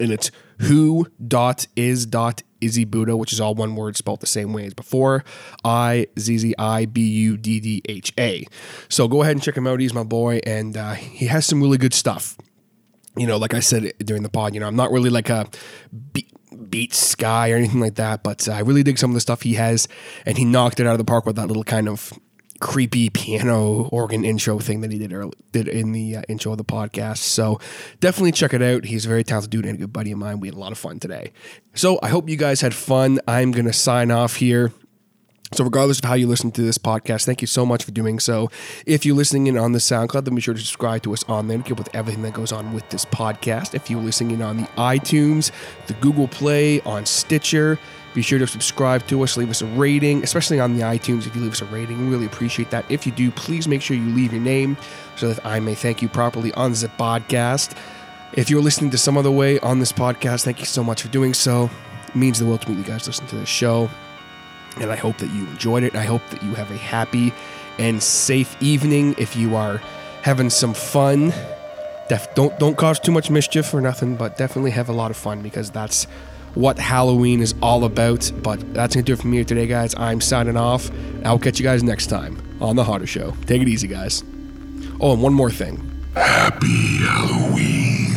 Speaker 1: and it's who dot is dot Izzi Buddha, which is all one word spelled the same way as before. I Z Z I B U D D H A. So go ahead and check him out. He's my boy, and uh, he has some really good stuff you know, like I said during the pod, you know, I'm not really like a beat, beats guy or anything like that, but uh, I really dig some of the stuff he has, and he knocked it out of the park with that little kind of creepy piano organ intro thing that he did early, did in the uh, intro of the podcast. So definitely check it out. He's a very talented dude and a good buddy of mine. We had a lot of fun today. So I hope you guys had fun. I'm gonna sign off here. So, regardless of how you listen to this podcast, thank you so much for doing so. If you're listening in on the SoundCloud, then be sure to subscribe to us on there to keep up with everything that goes on with this podcast. If you're listening in on the iTunes, the Google Play, on Stitcher, be sure to subscribe to us, leave us a rating, especially on the iTunes. If you leave us a rating, we really appreciate that. If you do, please make sure you leave your name so that I may thank you properly on the podcast. If you're listening to some other way on this podcast, thank you so much for doing so. It means the world to me. You guys listen to this show and I hope that you enjoyed it. I hope that you have a happy and safe evening. If you are having some fun, def- don't don't cause too much mischief or nothing, but definitely have a lot of fun because that's what Halloween is all about. But that's gonna do it for me today, guys. I'm signing off. I'll catch you guys next time on the Harder Show. Take it easy, guys. Oh, and one more thing.
Speaker 4: Happy Halloween.